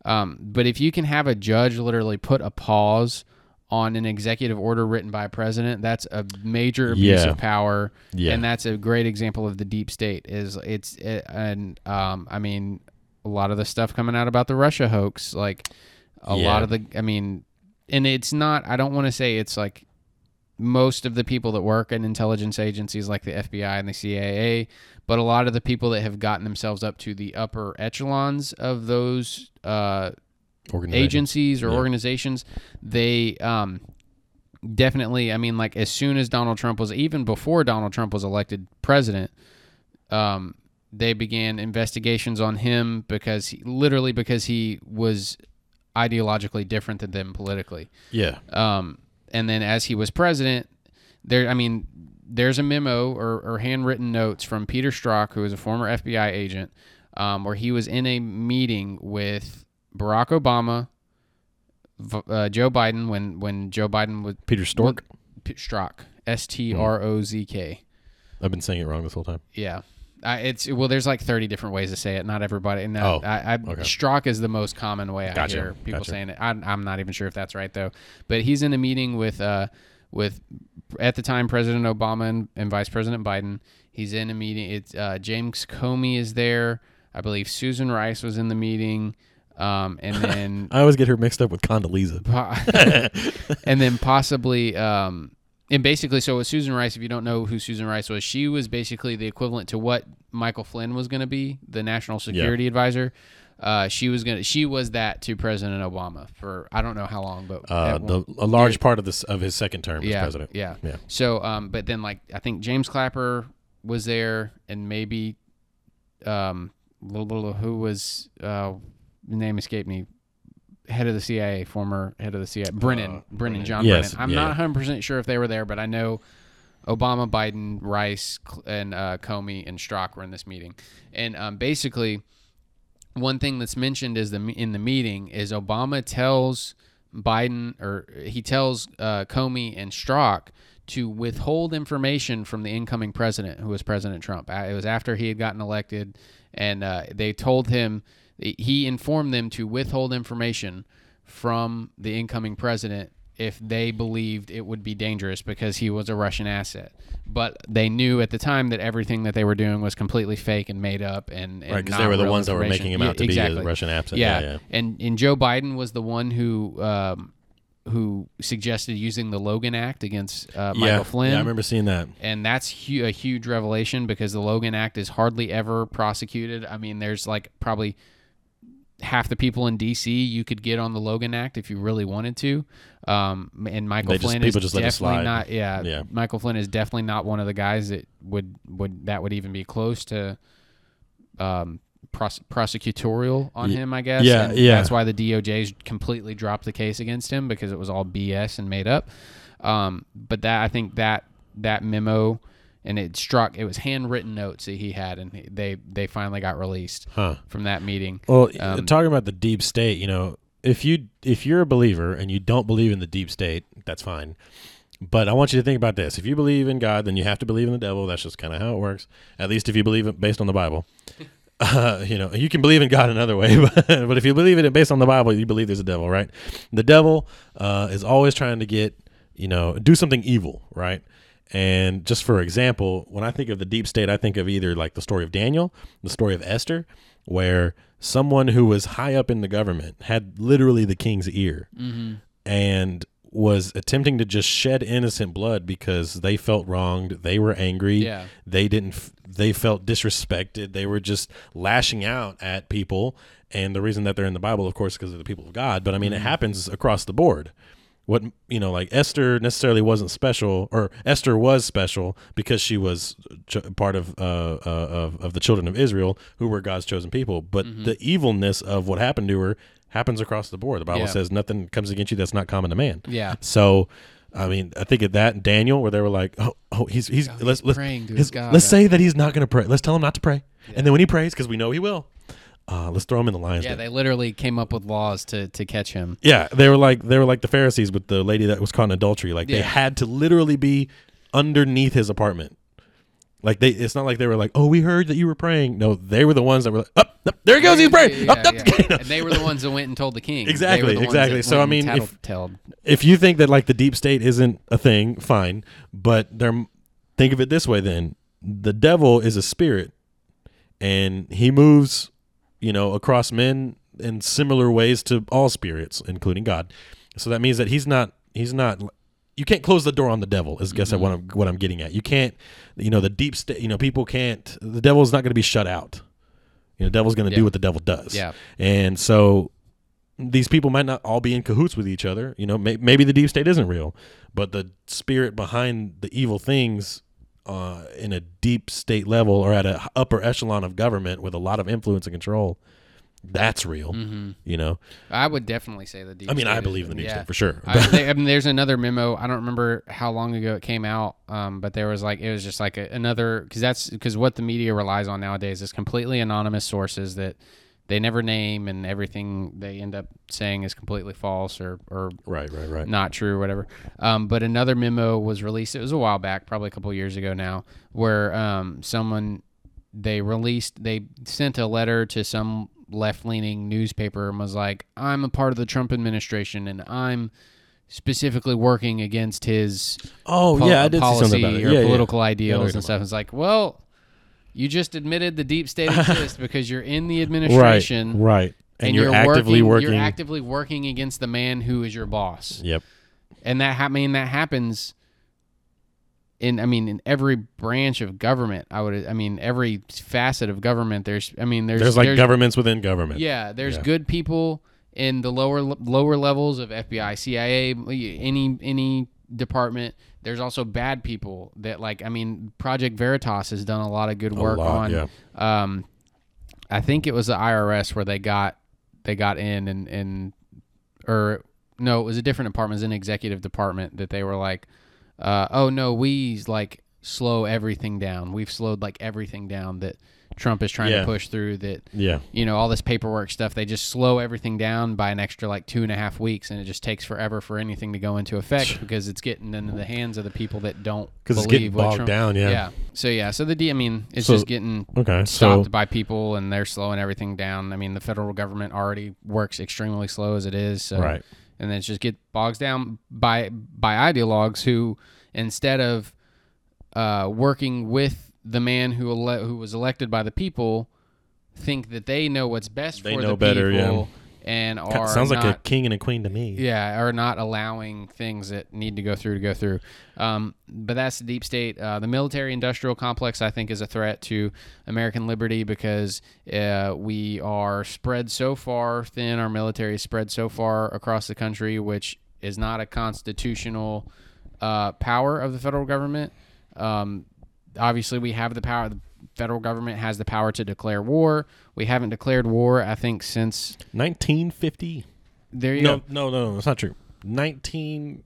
um, but if you can have a judge literally put a pause on an executive order written by a president that's a major abuse Yeah. of power Yeah. and that's a great example of the deep state is it's it, and um, i mean a lot of the stuff coming out about the russia hoax like a Yeah. lot of the i mean and it's not i don't want to say it's like most of the people that work in intelligence agencies like the FBI and the CIA, but a lot of the people that have gotten themselves up to the upper echelons of those uh, agencies or Yeah. organizations, they um, definitely. I mean, like as soon as Donald Trump was, even before Donald Trump was elected president, um, they began investigations on him because he, literally because he was ideologically different than them politically. Yeah. Um, and then as he was president, there, I mean, there's a memo or, or handwritten notes from Peter Strzok, who was a former FBI agent, um, where he was in a meeting with Barack Obama, uh, Joe Biden, when when Joe Biden was Peter Stork. Strzok, S T R O Z K. I've been saying it wrong this whole time. Yeah. I, it's well. There's like 30 different ways to say it. Not everybody. No, Oh, I, I okay. Strzok is the most common way I Gotcha, hear people gotcha. saying it. I, I'm not even sure if that's right though. But he's in a meeting with uh with at the time President Obama and, and Vice President Biden. He's in a meeting. It's uh, James Comey is there. I believe Susan Rice was in the meeting. Um, and then [laughs] I always get her mixed up with Condoleezza. [laughs] [laughs] And then possibly um and basically so with Susan Rice if you don't know who Susan Rice was she was basically the equivalent to what Michael Flynn was going to be the national security advisor uh she was going to she was that to President Obama for I don't know how long but Uh, the a large part of this of his second term as president. Yeah. Yeah. So, um, but then like I think James Clapper was there, and maybe, um, blah, who was uh, the name escaped me. Head of the CIA, former head of the CIA, Brennan, Uh, Brennan, Brennan. John Yes, Brennan. I'm yeah, not yeah. 100 percent sure if they were there, but I know Obama, Biden, Rice, and uh, Comey and Strzok were in this meeting, and um, basically one thing that's mentioned is the in the meeting is Obama tells Biden or he tells uh, Comey and Strzok to withhold information from the incoming president, who was President Trump. Uh, It was after he had gotten elected, and uh, they told him he informed them to withhold information from the incoming president if they believed it would be dangerous because he was a Russian asset. But they knew at the time that everything that they were doing was completely fake and made up and, and Right, because they were the ones that were making him Yeah, out to exactly. be a Russian asset. Yeah, Yeah, yeah. and and Joe Biden was the one who um, who suggested using the Logan Act against uh, Michael yeah, Flynn. yeah, I remember seeing that. and that's hu- a huge revelation because the Logan Act is hardly ever prosecuted. I mean, there's like probably half the people in D.C. you could get on the Logan Act if you really wanted to. Um, and Michael They Flynn is just let definitely not. Yeah, Yeah. Michael Flynn is definitely not one of the guys that would would that would even be close to um, pros- prosecutorial on him. I guess. yeah, And yeah. That's why the DOJ's completely dropped the case against him because it was all BS and made up. Um, but that I think that that memo and it Strzok it was handwritten notes that he had and they they finally got released Huh. from that meeting. Well, Um, talking about the deep state, you know, if you if you're a believer and you don't believe in the deep state, that's fine. But I want you to think about this: if you believe in God, then you have to believe in the devil. That's just kind of how it works. At least if you believe it based on the Bible. [laughs] Uh, you know, you can believe in God another way, [laughs] but, but if you believe in it based on the Bible, you believe there's a devil, right? The devil uh, is always trying to get, you know, do something evil, right? And just for example, when I think of the deep state, I think of either like the story of Daniel, the story of Esther, where someone who was high up in the government had literally the king's ear mm-hmm. and was attempting to just shed innocent blood because they felt wronged, they were angry, Yeah. they didn't f- they felt disrespected, they were just lashing out at people. And the reason that they're in the Bible of course because of the people of God, but I mean it mm-hmm. happens across the board what you know like esther necessarily wasn't special or esther was special because she was ch- part of uh, uh of, of the children of israel who were god's chosen people but the evilness of what happened to her happens across the board the bible Yeah. says nothing comes against you that's not common to man Yeah. so I mean, I think of that and Daniel, where they were like, "Oh, oh, he's he's let's let's to his- his God. let's say that he's not going to pray. Let's tell him not to pray, and then when he prays, because we know he will, uh, let's throw him in the lion's Yeah, den." they literally came up with laws to to catch him. Yeah, they were like they were like the Pharisees with the lady that was caught in adultery. Like they Yeah. had to literally be underneath his apartment. Like they, it's not like they were like, "Oh, we heard that you were praying." No, they were the ones that were like, "Up, up there he goes, he's praying." Yeah, Up, up, yeah. [laughs] you know. And they were the ones that went and told the king. They were Exactly, the ones exactly. that So, went I and mean, if- tattletailed. If you think that like the deep state isn't a thing, fine. But they're think of it this way: then the devil is a spirit, and he moves, you know, across men in similar ways to all spirits, including God. So that means that he's not he's not you can't close the door on the devil is guess mm-hmm. what I'm what I'm getting at. You can't you know the deep state you know people can't the devil's not going to be shut out. You know, the devil's going to Yeah. do what the devil does. Yeah. And so these people might not all be in cahoots with each other. You know, may, maybe the deep state isn't real, but the spirit behind the evil things uh, in a deep state level or at an upper echelon of government with a lot of influence and control, that's real. You know, I would definitely say the deep. I mean, I state is- believe in the deep yeah. state for sure. I, [laughs] they, I mean, there's another memo. I don't remember how long ago it came out, um, but there was like it was just like a, another because that's because what the media relies on nowadays is completely anonymous sources that they never name and everything they end up saying is completely false or or right, right, right. not true or whatever. Um, but another memo was released. It was a while back, probably a couple years ago now, where um, someone they released they sent a letter to some left leaning newspaper and was like, "I'm a part of the Trump administration and I'm." Specifically working against his Oh yeah, I did see policy something about it. or Yeah, political Yeah, ideals and stuff. It's like, well, you just admitted the deep state [laughs] exists because you're in the administration, Right, right. And, you're, you're actively working. You're actively working against the man who is your boss yep. and that ha- I mean that happens in I mean in every branch of government. I would I mean every facet of government. There's I mean there's There's like governments within government. yeah there's Yeah. good people in the lower lower levels of FBI, CIA, any any department. There's also bad people that like I mean Project Veritas has done a lot of good work lot, on. yeah. Um, I think it was the IRS where they got they got in and and or no, it was a different department. It was an executive department that they were like, uh, oh no, we like slow everything down. We've slowed like everything down that Trump is trying Yeah. to push through. That Yeah. you know all this paperwork stuff. They just slow everything down by an extra like two and a half weeks, and it just takes forever for anything to go into effect [sighs] because it's getting into the hands of the people that don't 'Cause it's getting bogged Trump- down, yeah. Yeah. So yeah. So the D. I mean, it's So- just getting Okay. stopped So by people and they're slowing everything down. I mean, the federal government already works extremely slow as it is. So, Right. And then it just get bogs down by by ideologues who instead of uh, working with the man who ele- who was elected by the people, think that they know what's best They for know the better, yeah. people and are sounds like a king and a queen to me. yeah, are not allowing things that need to go through to go through. Um, but that's the deep state. Uh, the military industrial complex, I think, is a threat to American liberty because uh, we are spread so far thin. Our military is spread so far across the country, which is not a constitutional uh, power of the federal government. Um, obviously, we have the power. The federal government has the power to declare war. We haven't declared war, I think, since 1950. there you No, go. no, no, no, that's not true. 19,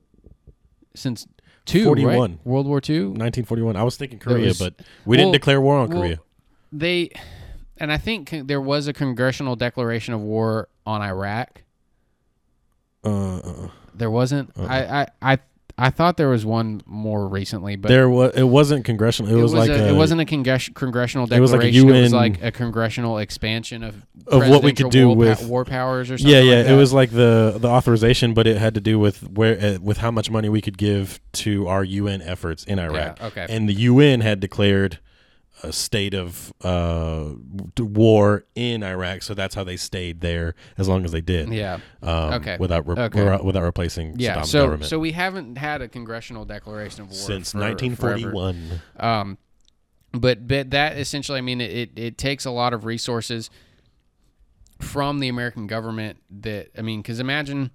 since two 41. right? World War Two. 1941. I was thinking Korea, was- but we didn't declare war on well, Korea. They, and I think there was a congressional declaration of war on Iraq. Uh, uh, There wasn't. I, I I I thought there was one more recently, but there was. It wasn't congressional. It, it was, like a, a, it wasn't a congress- congressional It was like a declaration. It was UN like a congressional expansion of Of what we could do war, with- war powers or something. Yeah, yeah. like it was like the the authorization, but it had to do with where uh, with how much money we could give to our UN efforts in Iraq. Yeah, okay. And the UN had declared a state of uh, war in Iraq, so that's how they stayed there as long as they did. Yeah. Um, Okay. Without re- Okay. without, without replacing Yeah. Saddam's So government so we haven't had a congressional declaration of war since for- 1941. Um, but but that essentially, I mean, it, it, it takes a lot of resources from the American government. That I mean, because imagine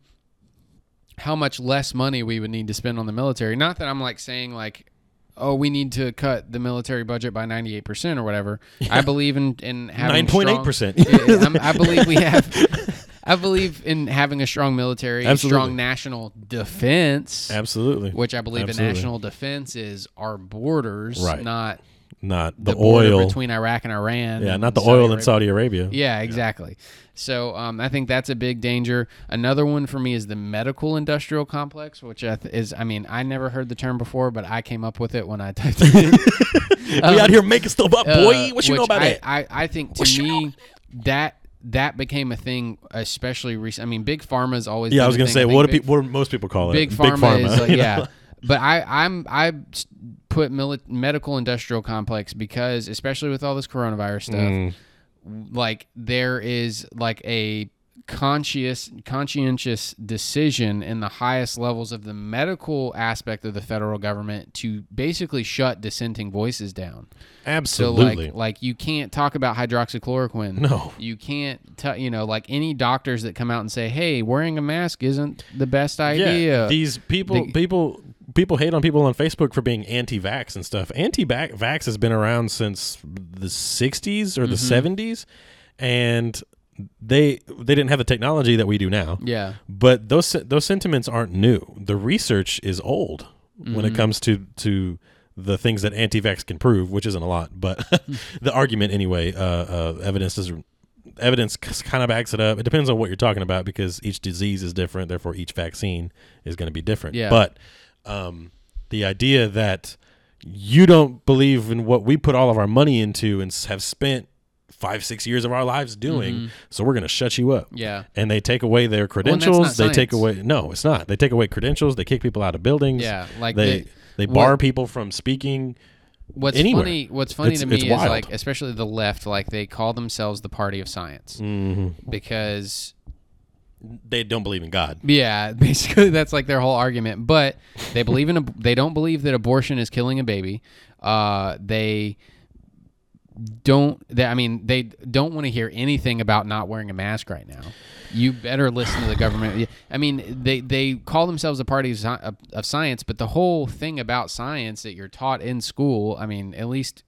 how much less money we would need to spend on the military. Not that I'm like saying like, oh, we need to cut the military budget by 98 percent or whatever. I believe in in having Nine point eight strong- percent. Yeah, I'm- I believe we have. I believe in having a strong military, Absolutely. strong national defense, Absolutely. which I believe Absolutely. in national defense is our borders, Right. not Not the, the, oil. between Iraq and Iran. yeah, and not the Saudi oil in Saudi Arabia. Yeah, exactly. So um, I think that's a big danger. Another one for me is the medical industrial complex, which is, I mean, I never heard the term before, but I came up with it when I [laughs] typed it in. [laughs] we out here making stuff up, boy. Uh, What you know about I, that? I, I think to What me that that became a thing, especially recent. I mean, big pharma has always. Yeah, I was gonna say what do people? What do most people call it? big pharma, big pharma. is [laughs] like, yeah. But I I'm I put mili- medical industrial complex because especially with all this coronavirus stuff, Mm. like there is like a conscious conscientious decision in the highest levels of the medical aspect of the federal government to basically shut dissenting voices down. Absolutely. So like like you can't talk about hydroxychloroquine. No. You can't t- you know like any doctors that come out and say, "Hey, wearing a mask isn't the best idea." Yeah, these people, They- people, people hate on people on Facebook for being anti-vax and stuff. Anti-vax has been around since the '60s or the Mm-hmm. '70s, and they they didn't have the technology that we do now. yeah. But those those sentiments aren't new. The research is old when Mm-hmm. it comes to to the things that anti-vax can prove, which isn't a lot, but [laughs] the argument anyway. Uh, uh, evidence is evidence kind of backs it up. It depends on what you're talking about because each disease is different. Therefore, each vaccine is going to be different. Yeah. But um, the idea that you don't believe in what we put all of our money into and have spent five, six years of our lives doing, so we're going to shut you up. Mm-hmm. Yeah. And they take away their credentials. not they take away no, it's not. They take away credentials. They kick people out of buildings. Yeah, like they the- they bar what- people from speaking. What's anywhere. funny? What's funny It's- to me is wild. like, especially the left, like they call themselves the party of science hmm because, They don't believe in God. yeah, [laughs] basically that's like their whole argument. But they believe in a, they don't believe that abortion is killing a baby. Uh, they don't. They, I mean, they don't want to hear anything about not wearing a mask right now. You better listen to the government. [sighs] I mean, they they call themselves a party of, of, of science, but the whole thing about science that you're taught in school. I mean, at least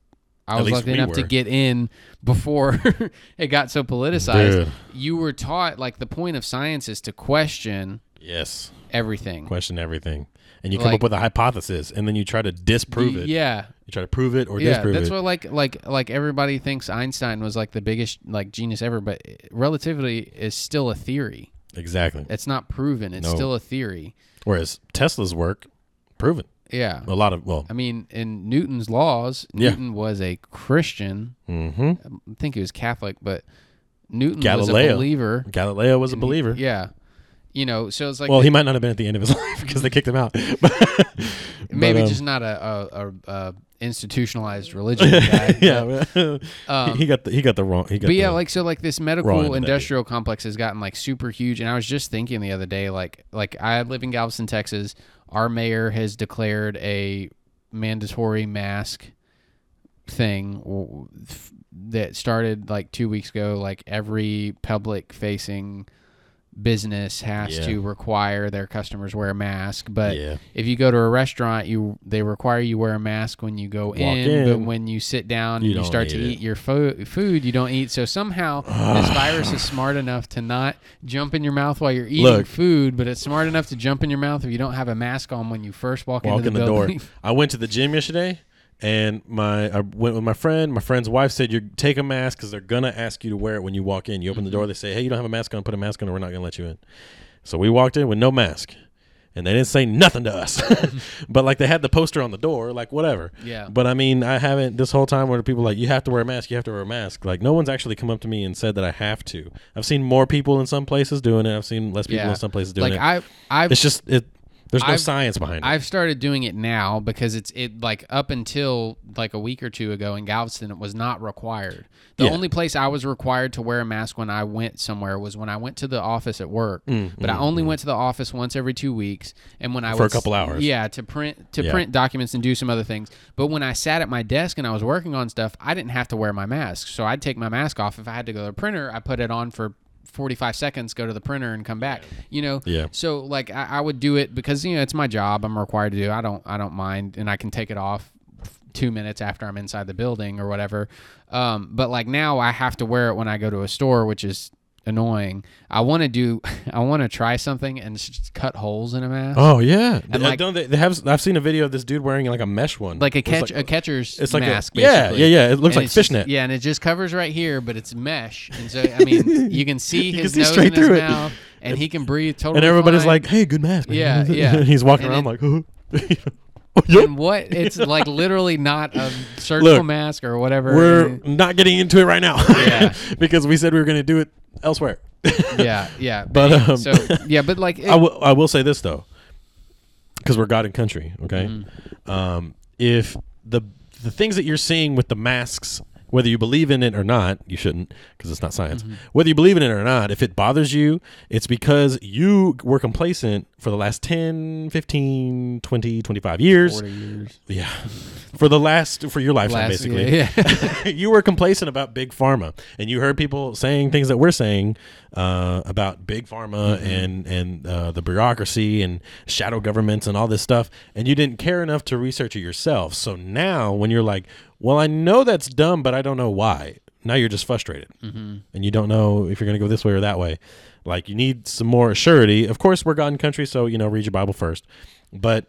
I was lucky we enough to get in before [laughs] it got so politicized. Dude. You were taught like the point of science is to question Yes. everything. Question everything. And you come Like- up with a hypothesis and then you try to disprove Y- it. Yeah. You try to prove it or yeah, disprove that's it. That's what like like like everybody thinks Einstein was like the biggest like genius ever, but relativity is still a theory. exactly. It's not proven. It's No. still a theory. Whereas Tesla's work, proven. Yeah. A lot of well, I mean, in Newton's laws, Yeah. Newton was a Christian. hmm I think he was Catholic, but Newton was Galileo a believer. Galileo was a believer. yeah. You know, so it's like well, he might not have been at the end of his [laughs] life because they kicked him out. [laughs] But- maybe but, um, just not a, a, a, a institutionalized [laughs] religion guy. yeah, um, he got the he got the wrong. He got but yeah, the- like so, like this medical the industrial complex has gotten like super huge, and I was just thinking the other day, like like I live in Galveston, Texas. Our mayor has declared a mandatory mask thing that started like two weeks ago. Like every public facing business has Yeah. to require their customers wear a mask, but yeah, if you go to a restaurant, you they require you wear a mask when you go in, in. but when you sit down You and you start to it. eat your fo- food, you don't eat. So somehow [sighs] this virus is smart enough to not jump in your mouth while you're eating Look. food, but it's smart enough to jump in your mouth if you don't have a mask on when you first walk, walk into in the, the door. I went to the gym yesterday, and my I went with my friend. My friend's wife said, "You take a mask because they're gonna ask you to wear it when you walk in. You open the door, mm-hmm. they say, "Hey, you don't have a mask on. Put a mask on, or we're not gonna let you in." So we walked in with no mask, and they didn't say nothing to us. [laughs] but like they had the poster on the door, like whatever. Yeah. But I mean, I haven't this whole time where people are like you have to wear a mask. You have to wear a mask. Like no one's actually come up to me and said that I have to. I've seen more people in some places doing it. I've seen less people Yeah. in some places doing it like it. I, I've it's just it. There's no I've- science behind it. I've started doing it now because it's it like up until like a week or two ago in Galveston it was not required. The Yeah. only place I was required to wear a mask when I went somewhere was when I went to the office at work. Mm, but I only went to the office once every 2 weeks and when I was For a would s- couple hours. Yeah, to print to Yeah. print documents and do some other things. But when I sat at my desk and I was working on stuff, I didn't have to wear my mask. So I'd take my mask off if I had to go to the printer, I put it on for 45 seconds, go to the printer and come back. You know, Yeah. so like I, I would do it because you know it's my job. I'm required to do. I don't I don't mind, and I can take it off two minutes after I'm inside the building or whatever. Um, but like now I have to wear it when I go to a store, which is annoying. I want to do. [laughs] I want to try something and just cut holes in a mask, Oh yeah, And, Uh, like- don't they, they have? I've seen a video of this dude wearing like a mesh one, like a It's catch a catcher's It's like mask. a, yeah, basically. yeah, yeah. It looks And like it's just- fishnet. yeah, and it just covers right here, but it's mesh, and so I [laughs] mean, you can see You can his see nose straight and his through it. mouth, and he can breathe totally. and everybody's fine. like, "Hey, good mask." man." Yeah, [laughs] yeah. He's walking And around it- like, "Oh, oh, and what it's like literally not a surgical Look, mask or whatever. We're not getting into it right now, Yeah. because we said we were going to do it elsewhere. yeah, yeah. [laughs] But, um, so yeah, but like [laughs] it, I will. I will say this though, because we're God and country. Okay, Mm-hmm. um, if the the things that you're seeing with the masks, whether you believe in it or not, you shouldn't because it's not science. Mm-hmm. Whether you believe in it or not, if it bothers you, it's because you were complacent for the last 10, 15, 20, 25 years. 40 years. Yeah. For the last, for your lifetime, Last- basically. yeah, yeah. [laughs] you were complacent about big pharma, and you heard people saying things that we're saying uh, about big pharma Mm-hmm. and and uh, the bureaucracy and shadow governments and all this stuff, and you didn't care enough to research it yourself. So now, when you're like, "Well, I know that's dumb, but I don't know why," now you're just frustrated, Mm-hmm. and you don't know if you're going to go this way or that way. Like you need some more surety. Of course, we're God and country, so you know, read your Bible first, but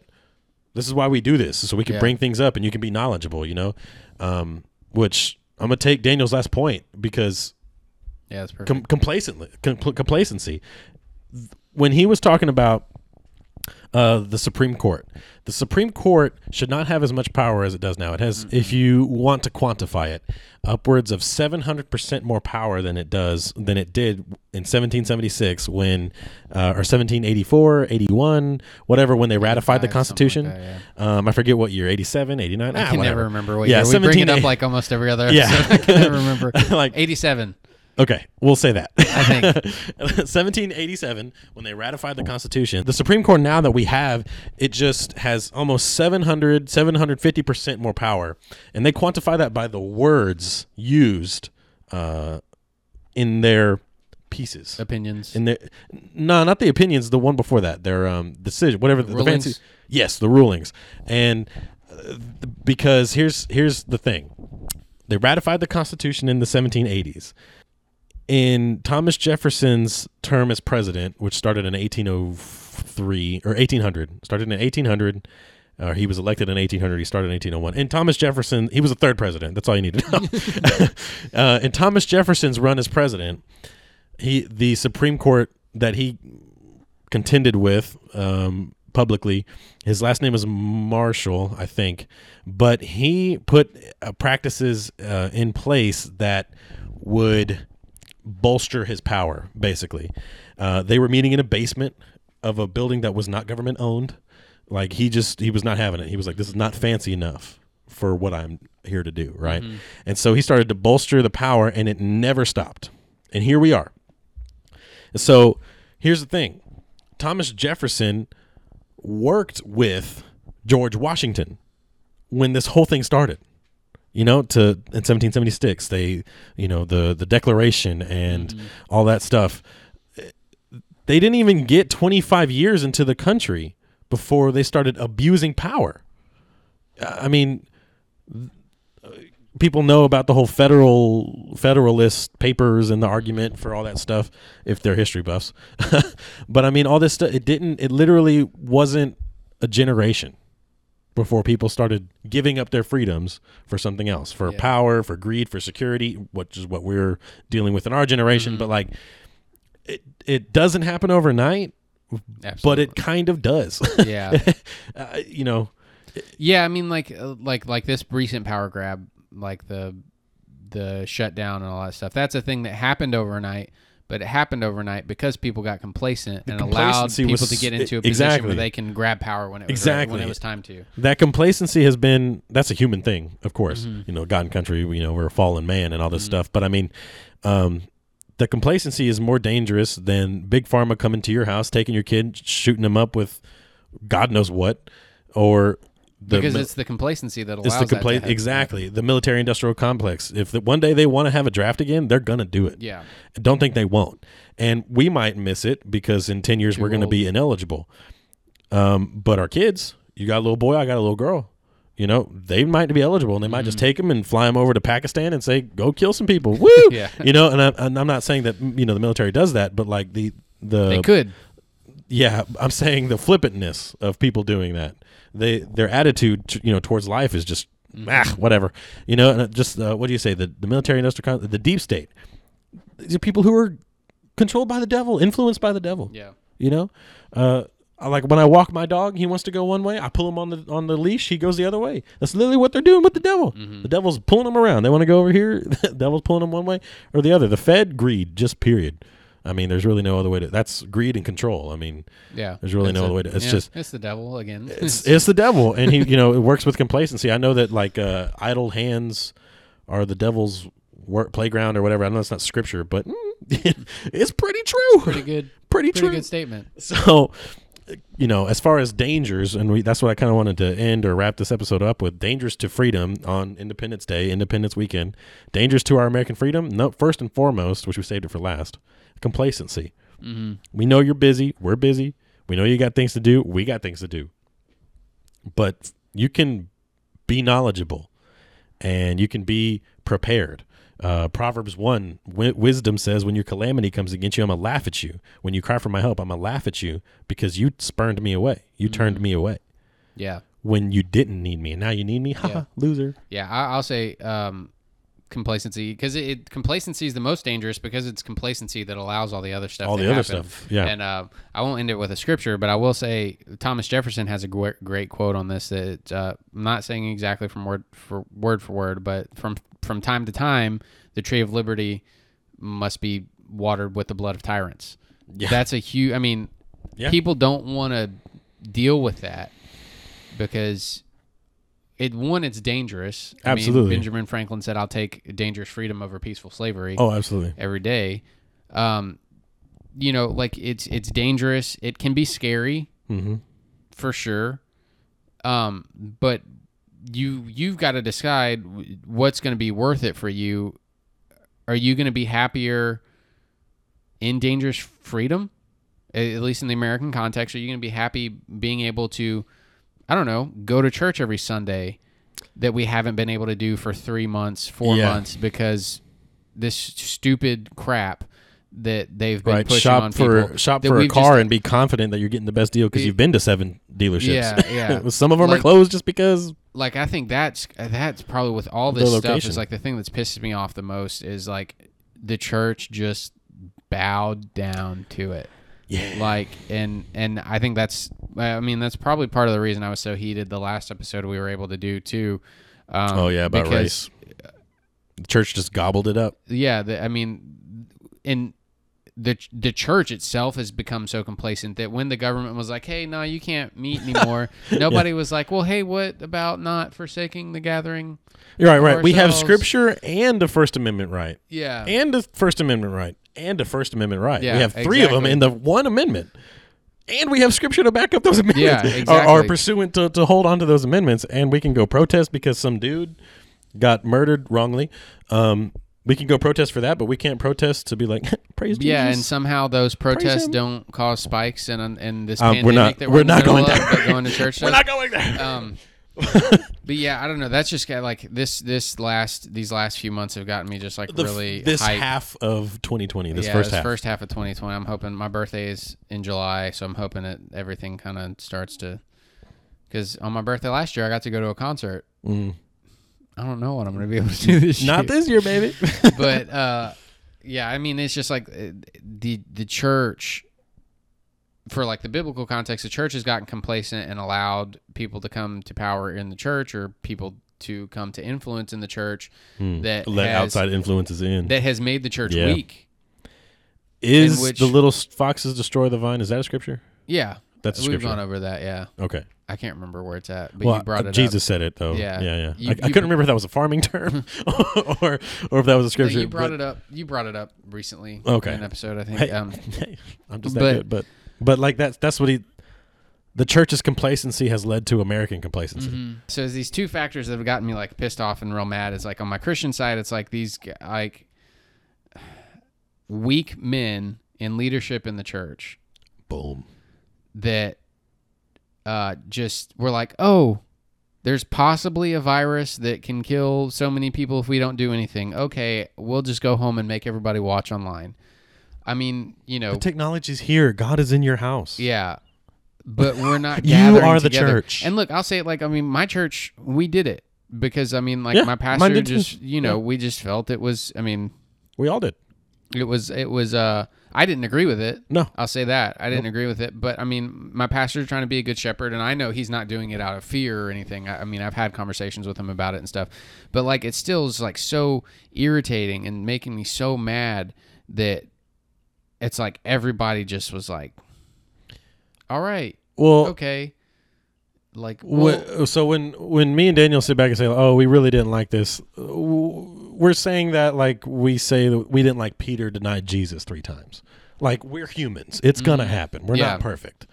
this is why we do this so we can Yeah. bring things up and you can be knowledgeable you know um, which i'm gonna take daniel's last point because yeah, that's perfect. com- complacently com- complacency when he was talking about uh, the Supreme Court. The Supreme Court should not have as much power as it does now. It has, if you want to quantify it, upwards of 700% more power than it does than it did in 1776 when uh, or 1784, 81, whatever when they ratified the 85, something like Constitution. that, um, I forget what year, 87, 89. I ah, can whatever. never remember what Yeah, year. We bring it up like almost every other Yeah. [laughs] I can never remember. [laughs] like 87. Okay, we'll say that. I think. [laughs] 1787, when they ratified the Constitution, the Supreme Court now that we have, it just has almost 700, 750% more power. And they quantify that by the words used uh, in their pieces. Opinions. In their, no, not the opinions, the one before that. Their um, decision, whatever the, the Rulings? fancy. Yes, the rulings. And uh, because here's here's the thing. They ratified the Constitution in the 1780s in Thomas Jefferson's term as president, which started in 1803 or 1800, started in 1800, Uh, he was elected in 1800. He started in 1801. And Thomas Jefferson, he was the third president. That's all you need to know. [laughs] uh, Thomas Jefferson's run as president, he the Supreme Court that he contended with um, publicly. His last name was Marshall, I think, but he put uh, practices uh, in place that would bolster his power. Basically, uh, they were meeting in a basement of a building that was not government owned. Like he just he was not having it. He was like, "This is not fancy enough for what I'm here to do." Right, and so he started to bolster the power, and it never stopped. And here we are. So here's the thing Thomas Jefferson worked with George Washington when this whole thing started. You know, to in 1776, they, you know, the the Declaration and mm-hmm. all that stuff. They didn't even get 25 years into the country before they started abusing power. I mean, people know about the whole federal federalist papers and the argument for all that stuff if they're history buffs [laughs] but i mean all this stuff it didn't it literally wasn't a generation before people started giving up their freedoms for something else for Yeah. power for greed for security which is what we're dealing with in our generation but like it it doesn't happen overnight but it kind of does [laughs] yeah. [laughs] uh, you know Yeah, I mean, like, uh, like, like this recent power grab, like the the shutdown and all that stuff. That's a thing that happened overnight, but it happened overnight because people got complacent and allowed people was- to get into a position exactly. where they can grab power when it was Exactly. when it was time to. that complacency has been that's a human thing of course you know god and country you know we're a fallen man and all this stuff but i mean um the complacency is more dangerous than big pharma coming to your house taking your kid shooting them up with god knows what or the because it's the complacency that allows it's the compla- exactly the military industrial complex if the, one day they want to have a draft again they're gonna do it Yeah, don't think they won't. And we might miss it because in 10 years Too we're going to be ineligible. Um, but our kids, you got a little boy, I got a little girl. You know, they might be eligible and they might just Mm-hmm. take them and fly them over to Pakistan and say, go kill some people. [laughs] Woo! Yeah. You know, and, I, and I'm not saying that, you know, the military does that, but like the, the, they could. yeah, I'm saying the flippantness of people doing that. They their attitude, you know, towards life is just ah, whatever. You know, and just uh, what do you say? The the military industrial, the deep state. These are people who are controlled by the devil, influenced by the devil. Yeah, You know, uh, like when I walk my dog, he wants to go one way. I pull him on the on the leash, he goes the other way. That's literally what they're doing with the devil. The devil's pulling them around. They want to go over here. [laughs] the devil's pulling them one way or the other. The Fed, greed, just period. I mean, there's really no other way to. That's greed and control. I mean, yeah. There's really no a- other way to- it's yeah, just- it's the devil again. it's, [laughs] it's the devil, and he, you know, it works with complacency. I know that like uh, idle hands are the devil's work playground or whatever. I know it's not scripture, but mm, [laughs] it's pretty true. pretty good. [laughs] pretty Pretty true. good statement. So, you know, as far as dangers, and we, that's what I kind of wanted to end or wrap this episode up with dangers to freedom on Independence Day, Independence Weekend. Dangers to our American freedom. No, first and foremost, which we saved it for last, complacency. hmm We know you're busy. We're busy. We know you got things to do. We got things to do. But you can be knowledgeable and you can be prepared. Uh, Proverbs 1 wi- wisdom says, When your calamity comes against you, I'm going to laugh at you. When you cry for my help, I'm going to laugh at you because you spurned me away. You turned me away Yeah. when you didn't need me. And now you need me. Ha Yeah. loser. Yeah, I, I'll say um, complacency because it, it complacency is the most dangerous because it's complacency that allows all the other stuff. All to the other stuff. Yeah. And uh, I won't end it with a scripture, but I will say Thomas Jefferson has a great, great quote on this. That uh, I'm not saying exactly from word for word for word, but from from time to time, the tree of liberty must be watered with the blood of tyrants. Yeah. That's a huge. I mean, Yeah. people don't want to deal with that because it one it's dangerous. I mean, Absolutely. Benjamin Franklin said, "I'll take dangerous freedom over peaceful slavery Oh, absolutely. every day." Um, you know, like it's it's dangerous. It can be scary hmm for sure. Um, but you you've got to decide what's going to be worth it for you. Are you going to be happier in dangerous freedom? At least in the American context, are you going to be happy being able to, I don't know, go to church every Sunday that we haven't been able to do for three months, four Yeah. months because this stupid crap that they've been Right. pushing Shop on for people. shop for a car just- and be confident that you're getting the best deal because you've been to seven dealerships. Yeah, yeah. [laughs] Some of them Like- are closed just because. like I think that's that's probably with all this stuff is like the thing that's pisses me off the most is like the church just bowed down to it. Yeah. Like and and I think that's I mean that's probably part of the reason I was so heated the last episode we were able to do too. Um, oh yeah, about because, race. The church just gobbled it up. Yeah, the, I mean, in the the church itself has become so complacent that when the government was like, "Hey, no, you can't meet [laughs] anymore," nobody was like, "Well, hey, what about not forsaking the gathering?" You're right, right. We have scripture and a First Amendment right, Yeah, and a First Amendment right, and a First Amendment right. Yeah, we have three of them exactly. in the one amendment. And we have scripture to back up those [laughs] amendments. Yeah, exactly. pursuant to, to hold on to those amendments, and we can go protest because some dude got murdered wrongly. Um, we can go protest for that, but we can't protest to be like [laughs] praise yeah, and somehow those protests don't cause spikes and and this Um, pandemic we're not- that we're we're, not going of, going to church. [laughs] We're not going there. Um, [laughs] but yeah, I don't know. That's just got like this. This last these last few months have gotten me just like The really this hyped. half of 2020, this yeah, first this half. first half of 2020. I'm hoping my birthday is in July, so I'm hoping that everything kind of starts to. Because on my birthday last year, I got to go to a concert. Mm. I don't know what I'm going to be able to do this Not year. Not this year, baby. [laughs] but uh, yeah, I mean, it's just like uh, the the church. For like the biblical context, the church has gotten complacent and allowed people to come to power in the church, or people to come to influence in the church that Hmm. Let has, outside influences in. that has made the church Yeah. weak. Is which- the little foxes destroy the vine? Is that a scripture? Yeah, That's a we've scripture. gone over that. Yeah, Okay. I can't remember where it's at, but well, you brought uh, it Jesus up. said it though. Yeah. yeah, yeah. You- I, I couldn't remember if that was a farming [laughs] term or or if that was a scripture. you brought but- it up. You brought it up recently. Okay. in an episode I think. Hey, Um, [laughs] hey, I'm just that but- good, but but like that's that's what he. The church's complacency has led to American complacency. mhm. So there's these two factors that have gotten me like pissed off and real mad. Is like on my Christian side, it's like these like weak men in leadership in the church Boom. that uh, just were like, oh, there's possibly a virus that can kill so many people if we don't do anything. Okay, we'll just go home and make everybody watch online. I mean, you know, The technology's here. God is in your house. yeah, but we're not. [laughs] You gathering are the together. church. And look, I'll say it like I mean, my church, we did it because I mean, like Yeah, my pastor too. just, you know, Yeah. we just felt it was. I mean, We all did. it was, it was. uh I didn't agree with it. No. I'll say that I didn't agree with it, but I mean, my pastor's trying to be a good shepherd, and I know he's not doing it out of fear or anything. I, I mean, I've had conversations with him about it and stuff, but like, it still is like so irritating and making me so mad that it's like everybody just was like, "All right, Well, okay," like, well, Wh- so when when me and Daniel sit back and say, "Oh, we really didn't like this," we're saying that like we say that we didn't like Peter denied Jesus three times. Like we're humans; it's gonna happen. We're Mm-hmm. Yeah. not perfect.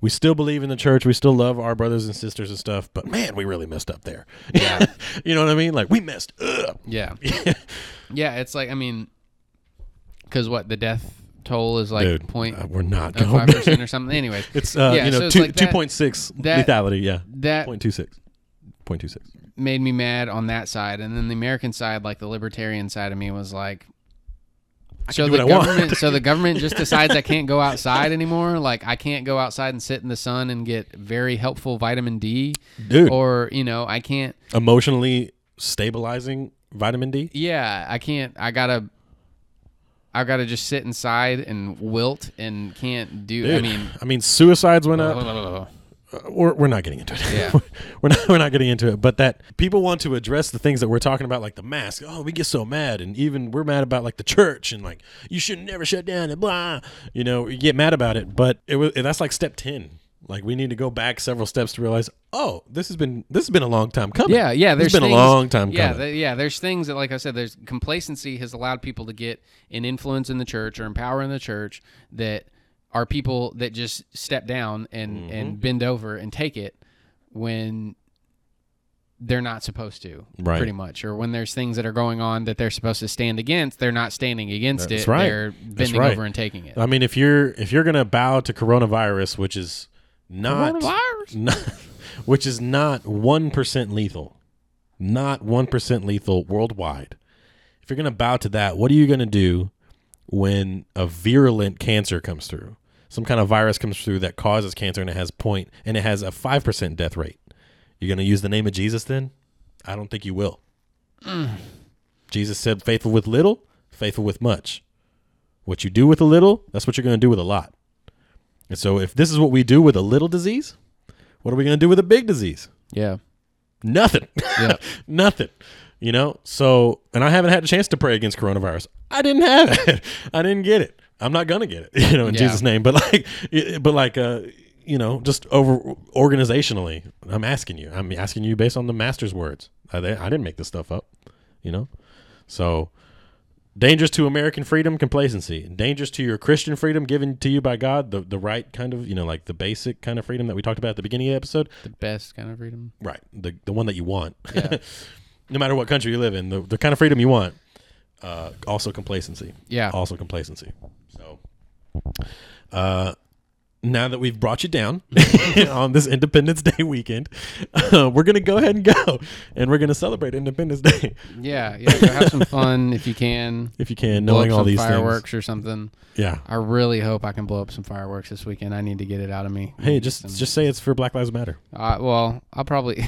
We still believe in the church. We still love our brothers and sisters and stuff. But man, we really messed up there. Yeah. [laughs] you know what I mean? Like we messed up. yeah, [laughs] yeah. It's like I mean, because what the death toll is like Dude, point uh, we're not five going. percent or [laughs] something. Anyways, it's uh, Yeah, you know so two like two point six that- lethality. Yeah, that point two six. Point two six. made me mad on that side, and then the American side, like the libertarian side of me, was like. So the government, so the [laughs] government just decides I can't go outside anymore. Like I can't go outside and sit in the sun and get very helpful vitamin D, Dude, or you know I can't. emotionally stabilizing vitamin D. Yeah, I can't. I gotta. I gotta just sit inside and wilt and can't do. I mean, I mean, suicides went up. [laughs] Uh, we're, we're not getting into it. Yeah. [laughs] we're not we're not getting into it. But that people want to address the things that we're talking about, like the mask. Oh, we get so mad, and even we're mad about like the church and like you should never shut down and blah. You know, you get mad about it, but it was that's like step ten. Like we need to go back several steps to realize, oh, this has been this has been a long time coming. Yeah, yeah. There's been things- a long time Yeah, coming. th- yeah. There's things that, like I said, there's complacency has allowed people to get an influence in the church or in power in the church that are people that just step down and Mm-hmm. and bend over and take it when they're not supposed to, Right. pretty much, or when there's things that are going on that they're supposed to stand against, they're not standing against That's it. right. They're bending right. over and taking it. I mean, if you're if you're gonna bow to coronavirus, which is not not [laughs] which is not one percent lethal, not one percent lethal worldwide. If you're gonna bow to that, what are you gonna do when a virulent cancer comes through. Some kind of virus comes through that causes cancer and it has point and it has a 5% death rate. You're going to use the name of Jesus then? I don't think you will. Mm. Jesus said, faithful with little, faithful with much. What you do with a little, that's what you're going to do with a lot. And so if this is what we do with a little disease, what are we going to do with a big disease? Yeah. Nothing. Yeah. [laughs] Nothing. You know? So, and I haven't had a chance to pray against coronavirus. I didn't have it. [laughs] I didn't get it. I'm not going to get it, [laughs] you know, in Yeah. Jesus' name. But like, but like, uh, you know, just over organizationally, I'm asking you. I'm asking you based on the master's words. I, I didn't make this stuff up, you know? So, dangerous to American freedom, complacency. Dangerous to your Christian freedom given to you by God, the, the right kind of, you know, like the basic kind of freedom that we talked about at the beginning of the episode. The best kind of freedom. Right. The the one that you want. Yeah. [laughs] no matter what country you live in, the, the kind of freedom you want. Uh, also complacency. Yeah. Also complacency. So uh now that we've brought you down [laughs] on this Independence Day weekend, uh, we're gonna go ahead and go, and we're gonna celebrate Independence Day Yeah. Yeah. Go have some fun [laughs] if you can. if you can, Blow up knowing all some these fireworks or something. Yeah. I really hope I can blow up some fireworks this weekend. I need to get it out of me. Hey, just just say it's for Black Lives Matter. Uh, well, I'll probably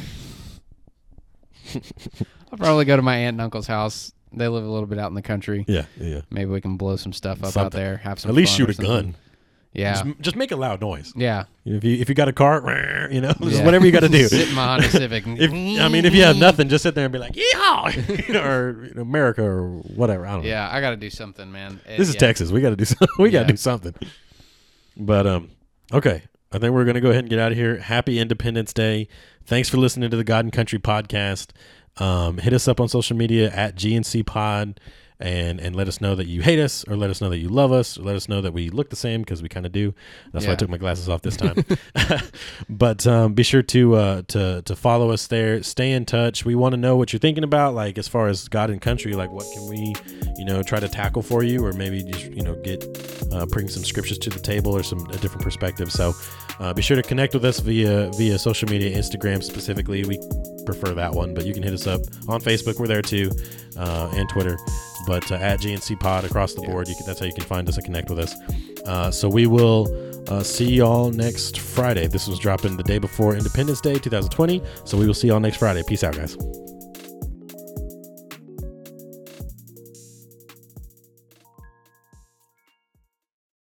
[laughs] I'll probably go to my aunt and uncle's house. They live a little bit out in the country. Yeah, yeah. Maybe we can blow some stuff up out there. Have some. At least shoot a gun. Yeah. Just, just make a loud noise. yeah. If you if you got a car, [laughs] you know, just Yeah. whatever you got to do. Sit in my Honda Civic. [laughs] If I mean, if you have nothing, just sit there and be like, "Yeehaw!" [laughs] You know, or you know, America or whatever. I don't know. Yeah, I got to do something, man. It- This is yeah. Texas. We got to do something. We got to do something. But um, okay. I think we're gonna go ahead and get out of here. Happy Independence Day. Thanks for listening to the God and Country podcast. Um, hit us up on social media at GNC Pod. And, and let us know that you hate us, or let us know that you love us, or let us know that we look the same because we kind of do. That's why I took my glasses off this time. [laughs] [laughs] but um, be sure to uh, to to follow us there. Stay in touch. We want to know what you're thinking about, like as far as God and country. Like, what can we, you know, try to tackle for you, or maybe just you know get uh, bring some scriptures to the table or some a different perspective. So uh, be sure to connect with us via via social media, Instagram specifically. We prefer that one, but you can hit us up on Facebook. We're there too, uh, and Twitter. But uh, at GNC Pod across the board, can, that's how you can find us and connect with us. Uh, so we will uh, see y'all next Friday. This was dropping the day before Independence Day 2020. So we will see y'all next Friday. Peace out, guys.